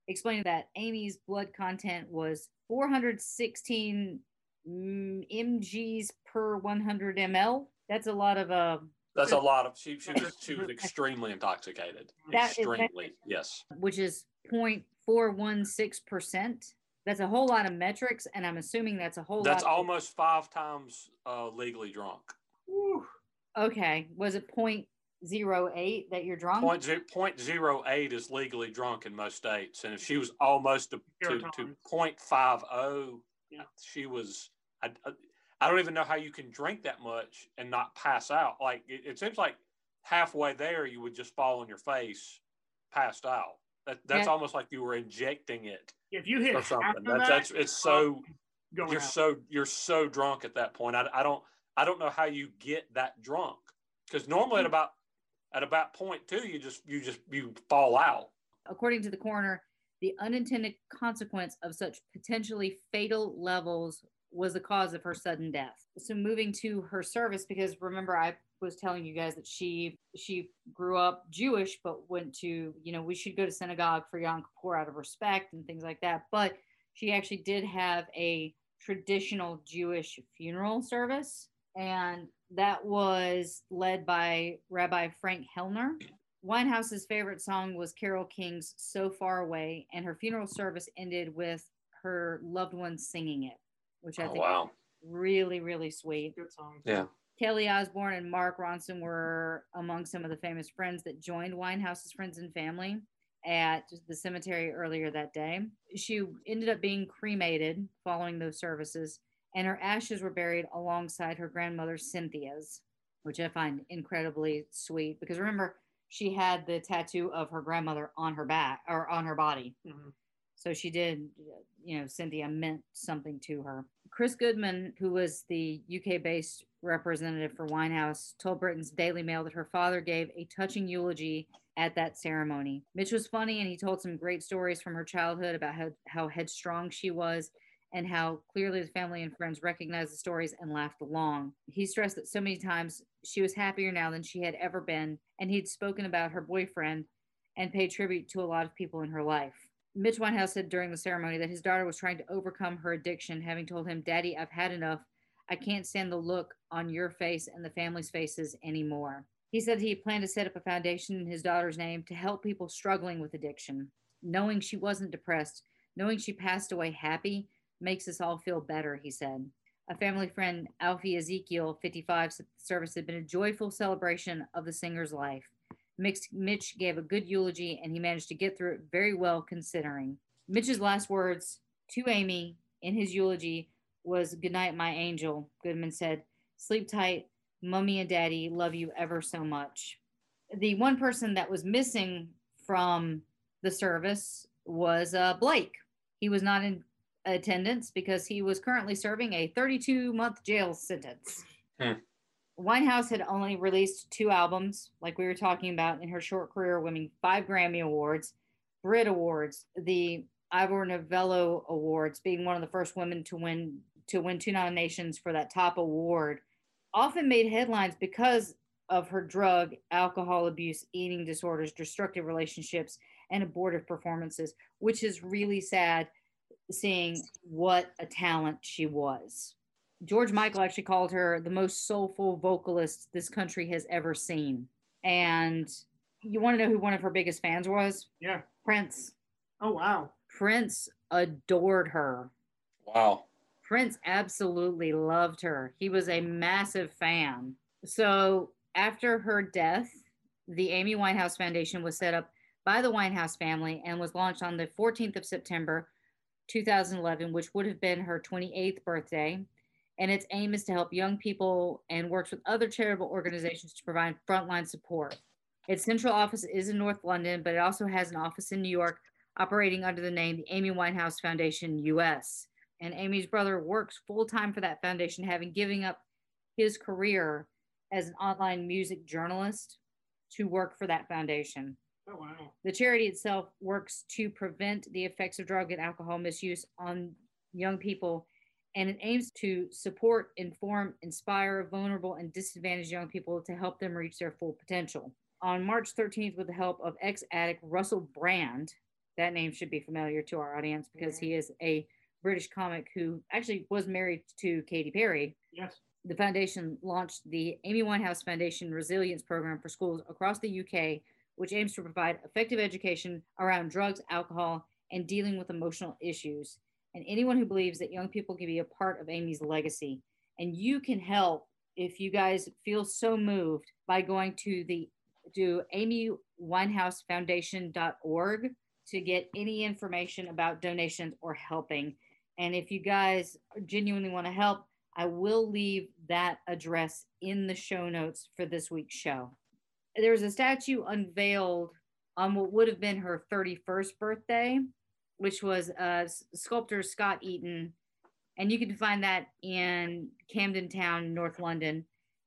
explaining that Amy's blood content was 416 mm, mgs per 100 ml. That's a lot of uh, That's a lot of, she, she was, she was extremely intoxicated. That is- extremely, yes. which is 0.416%. That's a whole lot of metrics, and I'm assuming that's a whole lot That's lot. almost five times uh, legally drunk. Whew. okay. Was it 0.08 that you're drunk? Point zero, point zero eight is legally drunk in most states, and if she was almost to to, to tolerance. point five oh, Yeah. she was. I, I, don't even know how you can drink that much and not pass out. Like it, it seems like halfway there, you would just fall on your face, passed out. That, that's Yeah. almost like you were injecting it If you hit or something. that, that's it's so you're out. so you're so drunk at that point. I, I don't I don't know how you get that drunk because normally at mm-hmm. about at about point two you just you just you fall out. According to the coroner, the unintended consequence of such potentially fatal levels was the cause of her sudden death. So moving to her service, because remember I was telling you guys that she she grew up Jewish, but went to you know we should go to synagogue for Yom Kippur out of respect and things like that. But she actually did have a traditional Jewish funeral service, and that was led by Rabbi Frank Hellner. Winehouse's favorite song was Carole King's So Far Away, and her funeral service ended with her loved ones singing it, which I Oh think wow! really, really sweet. Good song. Yeah. Kelly Osbourne and Mark Ronson were among some of the famous friends that joined Winehouse's friends and family at the cemetery earlier that day. She ended up being cremated following those services, and her ashes were buried alongside her grandmother Cynthia's, which I find incredibly sweet because remember, she had the tattoo of her grandmother on her back or on her body. Mhm. So she did, you know, Cynthia meant something to her. Chris Goodman, who was the UK based representative for Winehouse, told Britain's Daily Mail that her father gave a touching eulogy at that ceremony. Mitch was funny and he told some great stories from her childhood about how, how headstrong she was and how clearly the family and friends recognized the stories and laughed along. He stressed that so many times she was happier now than she had ever been, and he'd spoken about her boyfriend and paid tribute to a lot of people in her life. Mitch Winehouse said during the ceremony that his daughter was trying to overcome her addiction, having told him, Daddy, I've had enough. I can't stand the look on your face and the family's faces anymore. He said he planned to set up a foundation in his daughter's name to help people struggling with addiction. Knowing she wasn't depressed, knowing she passed away happy, makes us all feel better, he said. A family friend, Alfie Ezekiel, 55, said the service had been a joyful celebration of the singer's life. Mitch gave a good eulogy and he managed to get through it very well considering. Mitch's last words to Amy in his eulogy was Good night, my angel. Goodman said, Sleep tight. Mummy and daddy love you ever so much. The one person that was missing from the service was uh, Blake. He was not in attendance because he was currently serving a 32 month jail sentence. Hmm. Winehouse had only released two albums, like we were talking about in her short career, winning five Grammy Awards, Brit Awards, the Ivor Novello Awards, being one of the first women to win to win two nominations for that top award. Often made headlines because of her drug, alcohol abuse, eating disorders, destructive relationships, and abortive performances, which is really sad seeing what a talent she was. George Michael actually called her the most soulful vocalist this country has ever seen. And you want to know who one of her biggest fans was? Yeah. Prince. Oh wow. Prince adored her. Wow. Prince absolutely loved her. He was a massive fan. So after her death, the Amy Winehouse Foundation was set up by the Winehouse family and was launched on the 14th of September 2011, which would have been her 28th birthday. And its aim is to help young people and works with other charitable organizations to provide frontline support. Its central office is in North London, but it also has an office in New York operating under the name the Amy Winehouse Foundation US. And Amy's brother works full time for that foundation, having given up his career as an online music journalist to work for that foundation. Oh wow. The charity itself works to prevent the effects of drug and alcohol misuse on young people, and it aims to support, inform, inspire vulnerable and disadvantaged young people to help them reach their full potential. On March 13th, with the help of ex addict Russell Brand, that name should be familiar to our audience because he is a British comic who actually was married to Katy Perry Yes. the foundation launched the Amy Winehouse Foundation Resilience Program for schools across the UK, which aims to provide effective education around drugs, alcohol, and dealing with emotional issues. And anyone who believes that young people can be a part of Amy's legacy. And you can help if you guys feel so moved by going to the to amywinehousefoundation.org to get any information about donations or helping. And if you guys genuinely want to help, I will leave that address in the show notes for this week's show. There was a statue unveiled on what would have been her 31st birthday, which was uh, sculptor Scott Eaton. And you can find that in Camden Town, North London.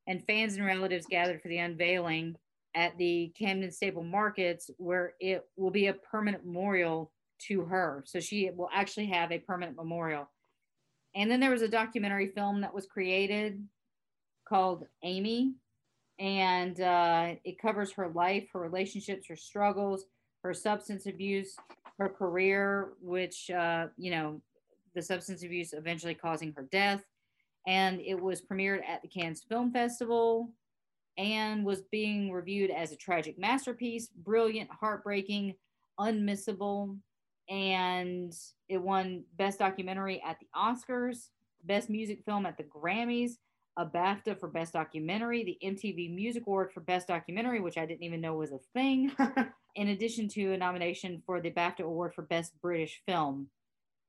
And fans and relatives gathered for the unveiling at the Camden Stables Markets, where it will be a permanent memorial to her. So she will actually have a permanent memorial. And then there was a documentary film that was created called Amy. And uh, it covers her life, her relationships, her struggles, her substance abuse, her career, which, uh, you know, the substance abuse eventually causing her death. And it was premiered at the Cannes Film Festival and was being reviewed as a tragic masterpiece, brilliant, heartbreaking, unmissable. And it won Best Documentary at the Oscars, Best Music Film at the Grammys, a BAFTA for Best Documentary, the MTV Music Award for Best Documentary, which I didn't even know was a thing, in addition to a nomination for the BAFTA Award for Best British Film.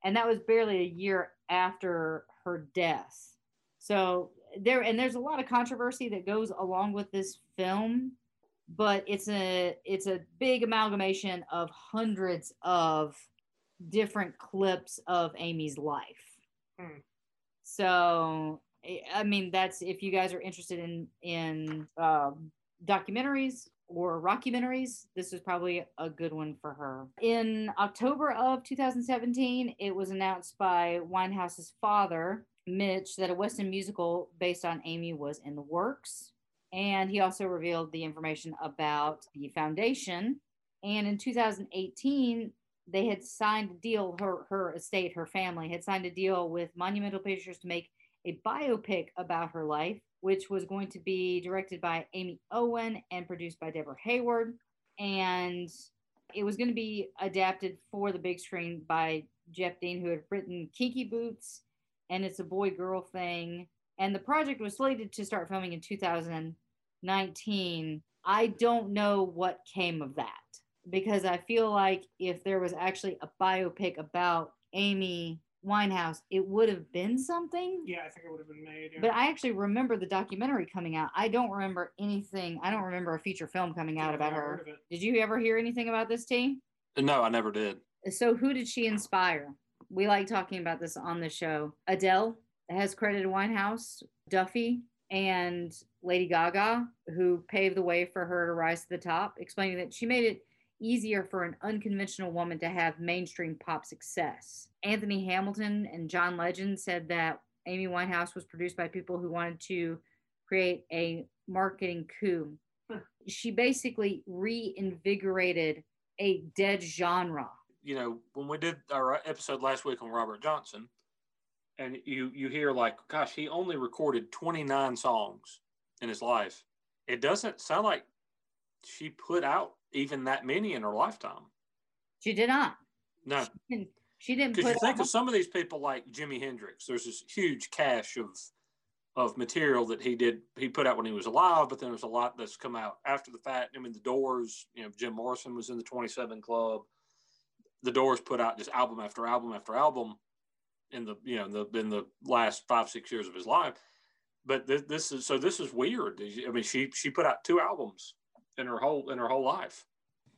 And that was barely a year after her death. So there, and there's a lot of controversy that goes along with this film, but it's a it's a big amalgamation of hundreds of different clips of Amy's life. Hmm. So I- mean, that's if you guys are interested in in um, documentaries or rockumentaries, this is probably a good one for her. In October of 2017, it was announced by Winehouse's father, Mitch, that a Western musical based on Amy was in the works. And he also revealed the information about the foundation. And in 2018, they had signed a deal, her, her estate, her family had signed a deal with Monumental Pictures to make a biopic about her life, which was going to be directed by Amy Owen and produced by Deborah Hayward. And it was going to be adapted for the big screen by Geoff Deane, who had written Kinky Boots and It's a Boy Girl Thing. And the project was slated to start filming in 2019. I don't know what came of that because I feel like if there was actually a biopic about Amy Winehouse, it would have been something. yeah, I think it would have been made. Yeah. But I actually remember the documentary coming out. I don't remember anything. I don't remember a feature film coming out Yeah, about her. heard of it. Did you ever hear anything about this team? No, I never did. So who did she inspire? we like talking about this on the show. Adele has credited Winehouse, Duffy, and Lady Gaga, who paved the way for her to rise to the top, explaining that she made it easier for an unconventional woman to have mainstream pop success. Anthony Hamilton and John Legend said that Amy Winehouse was produced by people who wanted to create a marketing coup. She basically reinvigorated a dead genre. You know, when we did our episode last week on Robert Johnson, and you you hear like, gosh, he only recorded 29 songs in his life. It doesn't sound like she put out even that many in her lifetime. She did not. No, She didn't, she didn't put you think of some of these people like Jimi Hendrix. There's this huge cache of of material that he did he put out when he was alive, but then there's a lot that's come out after the fact. I mean, the Doors. You know, Jim Morrison was in the 27 Club. The Doors put out just album after album after album in the you know the in the last five six years of his life. But this, this is so this is weird. I mean, she she put out two albums in her whole in her whole life.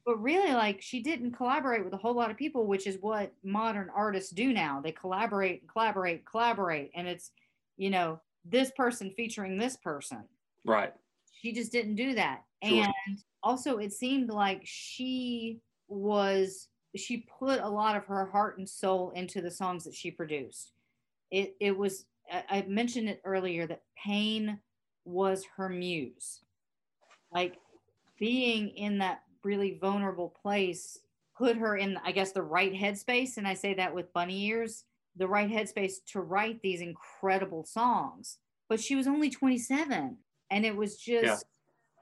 but really like she didn't collaborate with a whole lot of people which is what modern artists do now they collaborate collaborate collaborate and it's you know this person featuring this person Right. she just didn't do that Sure. and also it seemed like she was she put a lot of her heart and soul into the songs that she produced it it was I, I mentioned it earlier that pain was her muse like being in that really vulnerable place put her in i guess the right headspace. And i say that with bunny ears the right headspace to write these incredible songs. But she was only 27 and it was just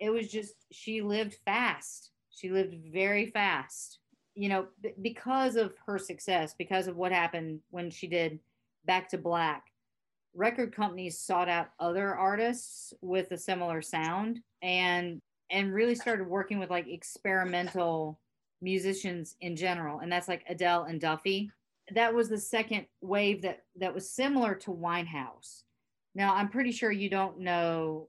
it was just she lived fast. She lived very fast you know b- because of her success because of what happened when she did back to black. Record companies sought out other artists with a similar sound and and really started working with like experimental musicians in general and that's like Adele and Duffy that was the second wave that that was similar to Winehouse now I'm pretty sure you don't know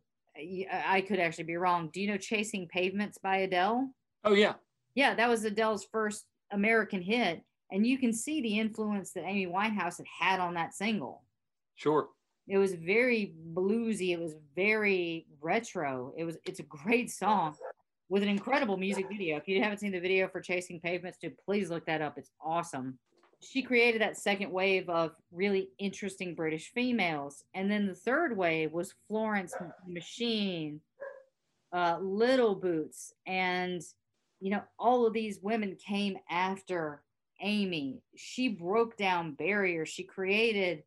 i could actually be wrong do you know Chasing Pavements by Adele Oh yeah. yeah, that was Adele's first American hit. And you can see the influence that Amy Winehouse had had on that single. Sure. It was very bluesy. It was very retro. It was it's a great song with an incredible music video. If you haven't seen the video for Chasing Pavements, dude, please look that up. It's awesome. She created that second wave of really interesting British females. And then the third wave was Florence Machine, uh, Little Boots, and you know, all of these women came after Amy. She broke down barriers. She created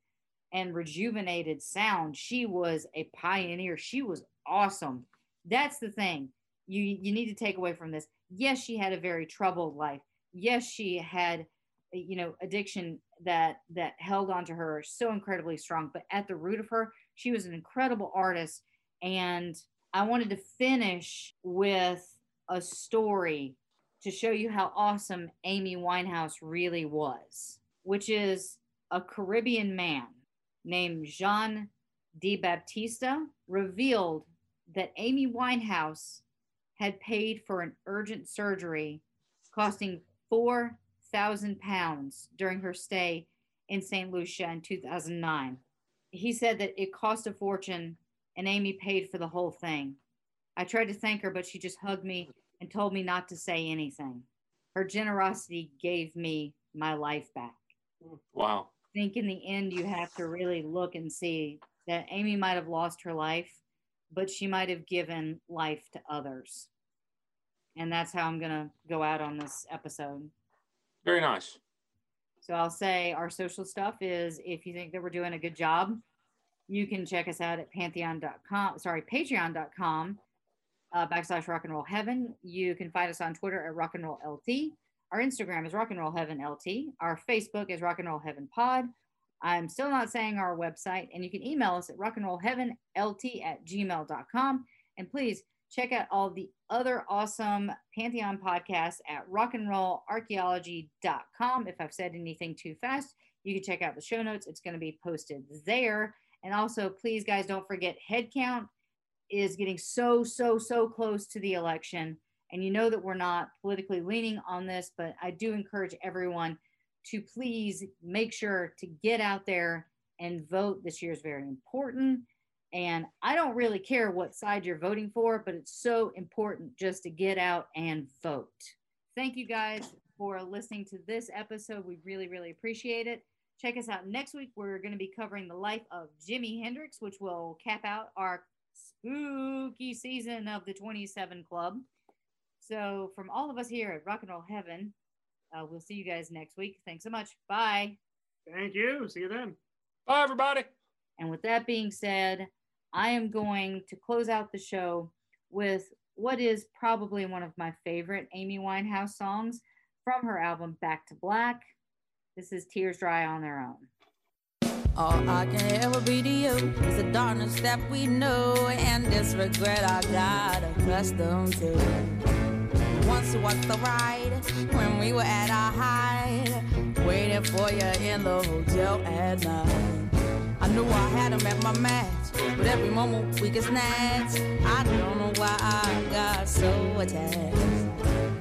and rejuvenated sound. She was a pioneer. She was awesome. That's the thing you you need to take away from this. Yes, she had a very troubled life. Yes, she had you know addiction that that held on to her so incredibly strong. But at the root of her, she was an incredible artist. And I wanted to finish with a story to show you how awesome Amy Winehouse really was, which is a Caribbean man named Jean de Baptista revealed that Amy Winehouse had paid for an urgent surgery costing 4,000 pounds during her stay in St. Lucia in 2009. He said that it cost a fortune and Amy paid for the whole thing. I tried to thank her, but she just hugged me and told me not to say anything. Her generosity gave me my life back. Wow. Think in the end, you have to really look and see that Amy might have lost her life, but she might have given life to others. And that's how I'm going to go out on this episode. Very nice. So I'll say our social stuff is if you think that we're doing a good job, you can check us out at pantheon.com, sorry, patreon.com uh, backslash rock and roll heaven. You can find us on Twitter at rock and roll LT. Our Instagram is rock and roll heaven LT. Our Facebook is rock and roll heaven pod. I'm still not saying our website, and you can email us at rock and roll heaven LT at gmail.com. And please check out all the other awesome Pantheon podcasts at Rock and Roll rockandrollarchaeology.com. If I've said anything too fast, you can check out the show notes. It's going to be posted there. And also, please, guys, don't forget headcount is getting so, so, so close to the election. And you know that we're not politically leaning on this, but I do encourage everyone to please make sure to get out there and vote. This year is very important. And I don't really care what side you're voting for, but it's so important just to get out and vote. Thank you guys for listening to this episode. We really, really appreciate it. Check us out next week. We're going to be covering the life of Jimi Hendrix, which will cap out our spooky season of the 27 Club. So, from all of us here at Rock and Roll Heaven, uh, we'll see you guys next week. Thanks so much. Bye. Thank you. See you then. Bye, everybody. And with that being said, I am going to close out the show with what is probably one of my favorite Amy Winehouse songs from her album Back to Black. This is Tears Dry on Their Own. All I can ever be to you is the darkness that we know and this regret I got accustomed to. Once was the ride when we were at our height, waiting for you in the hotel at night. I knew I had him at my match, but every moment we get snatched. I don't know why I got so attached.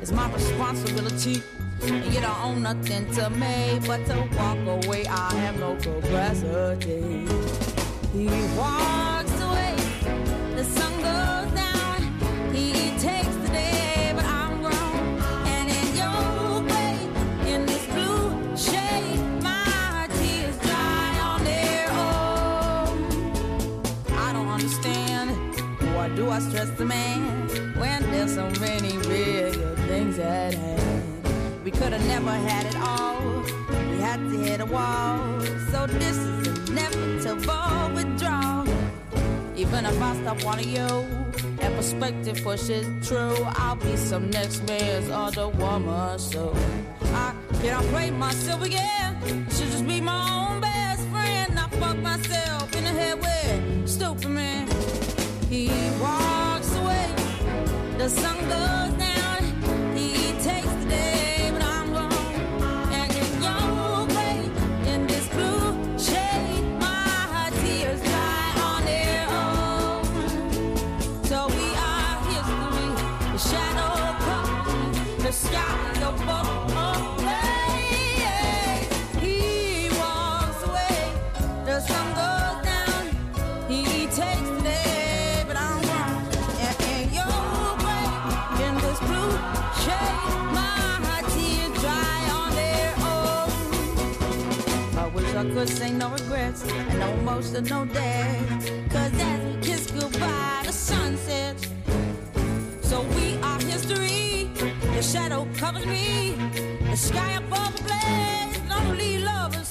It's my responsibility, and you don't own nothing to me but to walk away. I have no capacity. He walks away, the sun I stress the man when there's so many bigger things at hand? We could have never had it all. We had to hit a wall. So this is inevitable withdrawal. Even if I stop wanting you and perspective pushes true, I'll be some next man's other woman. So I cannot play myself again. Should just be my own best friend. I fuck myself in the head with stupid man. He walks away, the sun goes down. He takes the day, but I'm gone. And in your in this blue shade, my tears dry on their own. So we are history, the shadow comes, the sky above could say no regrets and no emotional days. Cause as we kiss goodbye, the sun sets. So we are history. The shadow covers me. The sky above the blaze, lonely lovers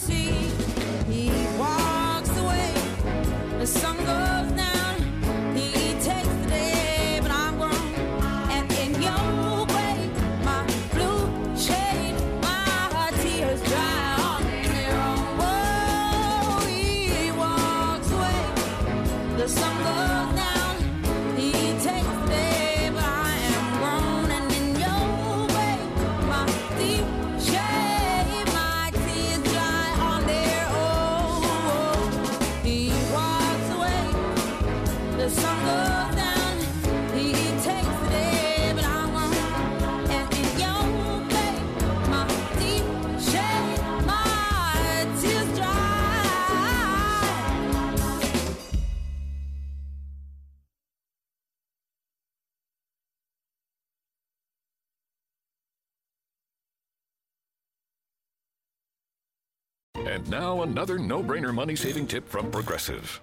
now another no-brainer money-saving tip from Progressive.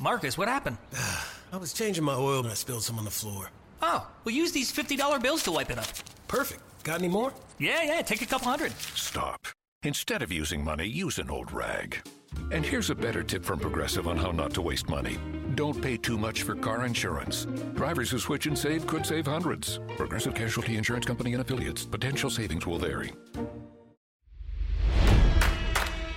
Marcus, what happened? I was changing my oil and I spilled some on the floor. Oh, we'll use these $50 bills to wipe it up. Perfect. Got any more? Yeah, yeah, take a couple hundred. Stop. Instead of using money, use an old rag. And here's a better tip from Progressive on how not to waste money. Don't pay too much for car insurance. Drivers who switch and save could save hundreds. Progressive Casualty Insurance Company and affiliates. Potential savings will vary.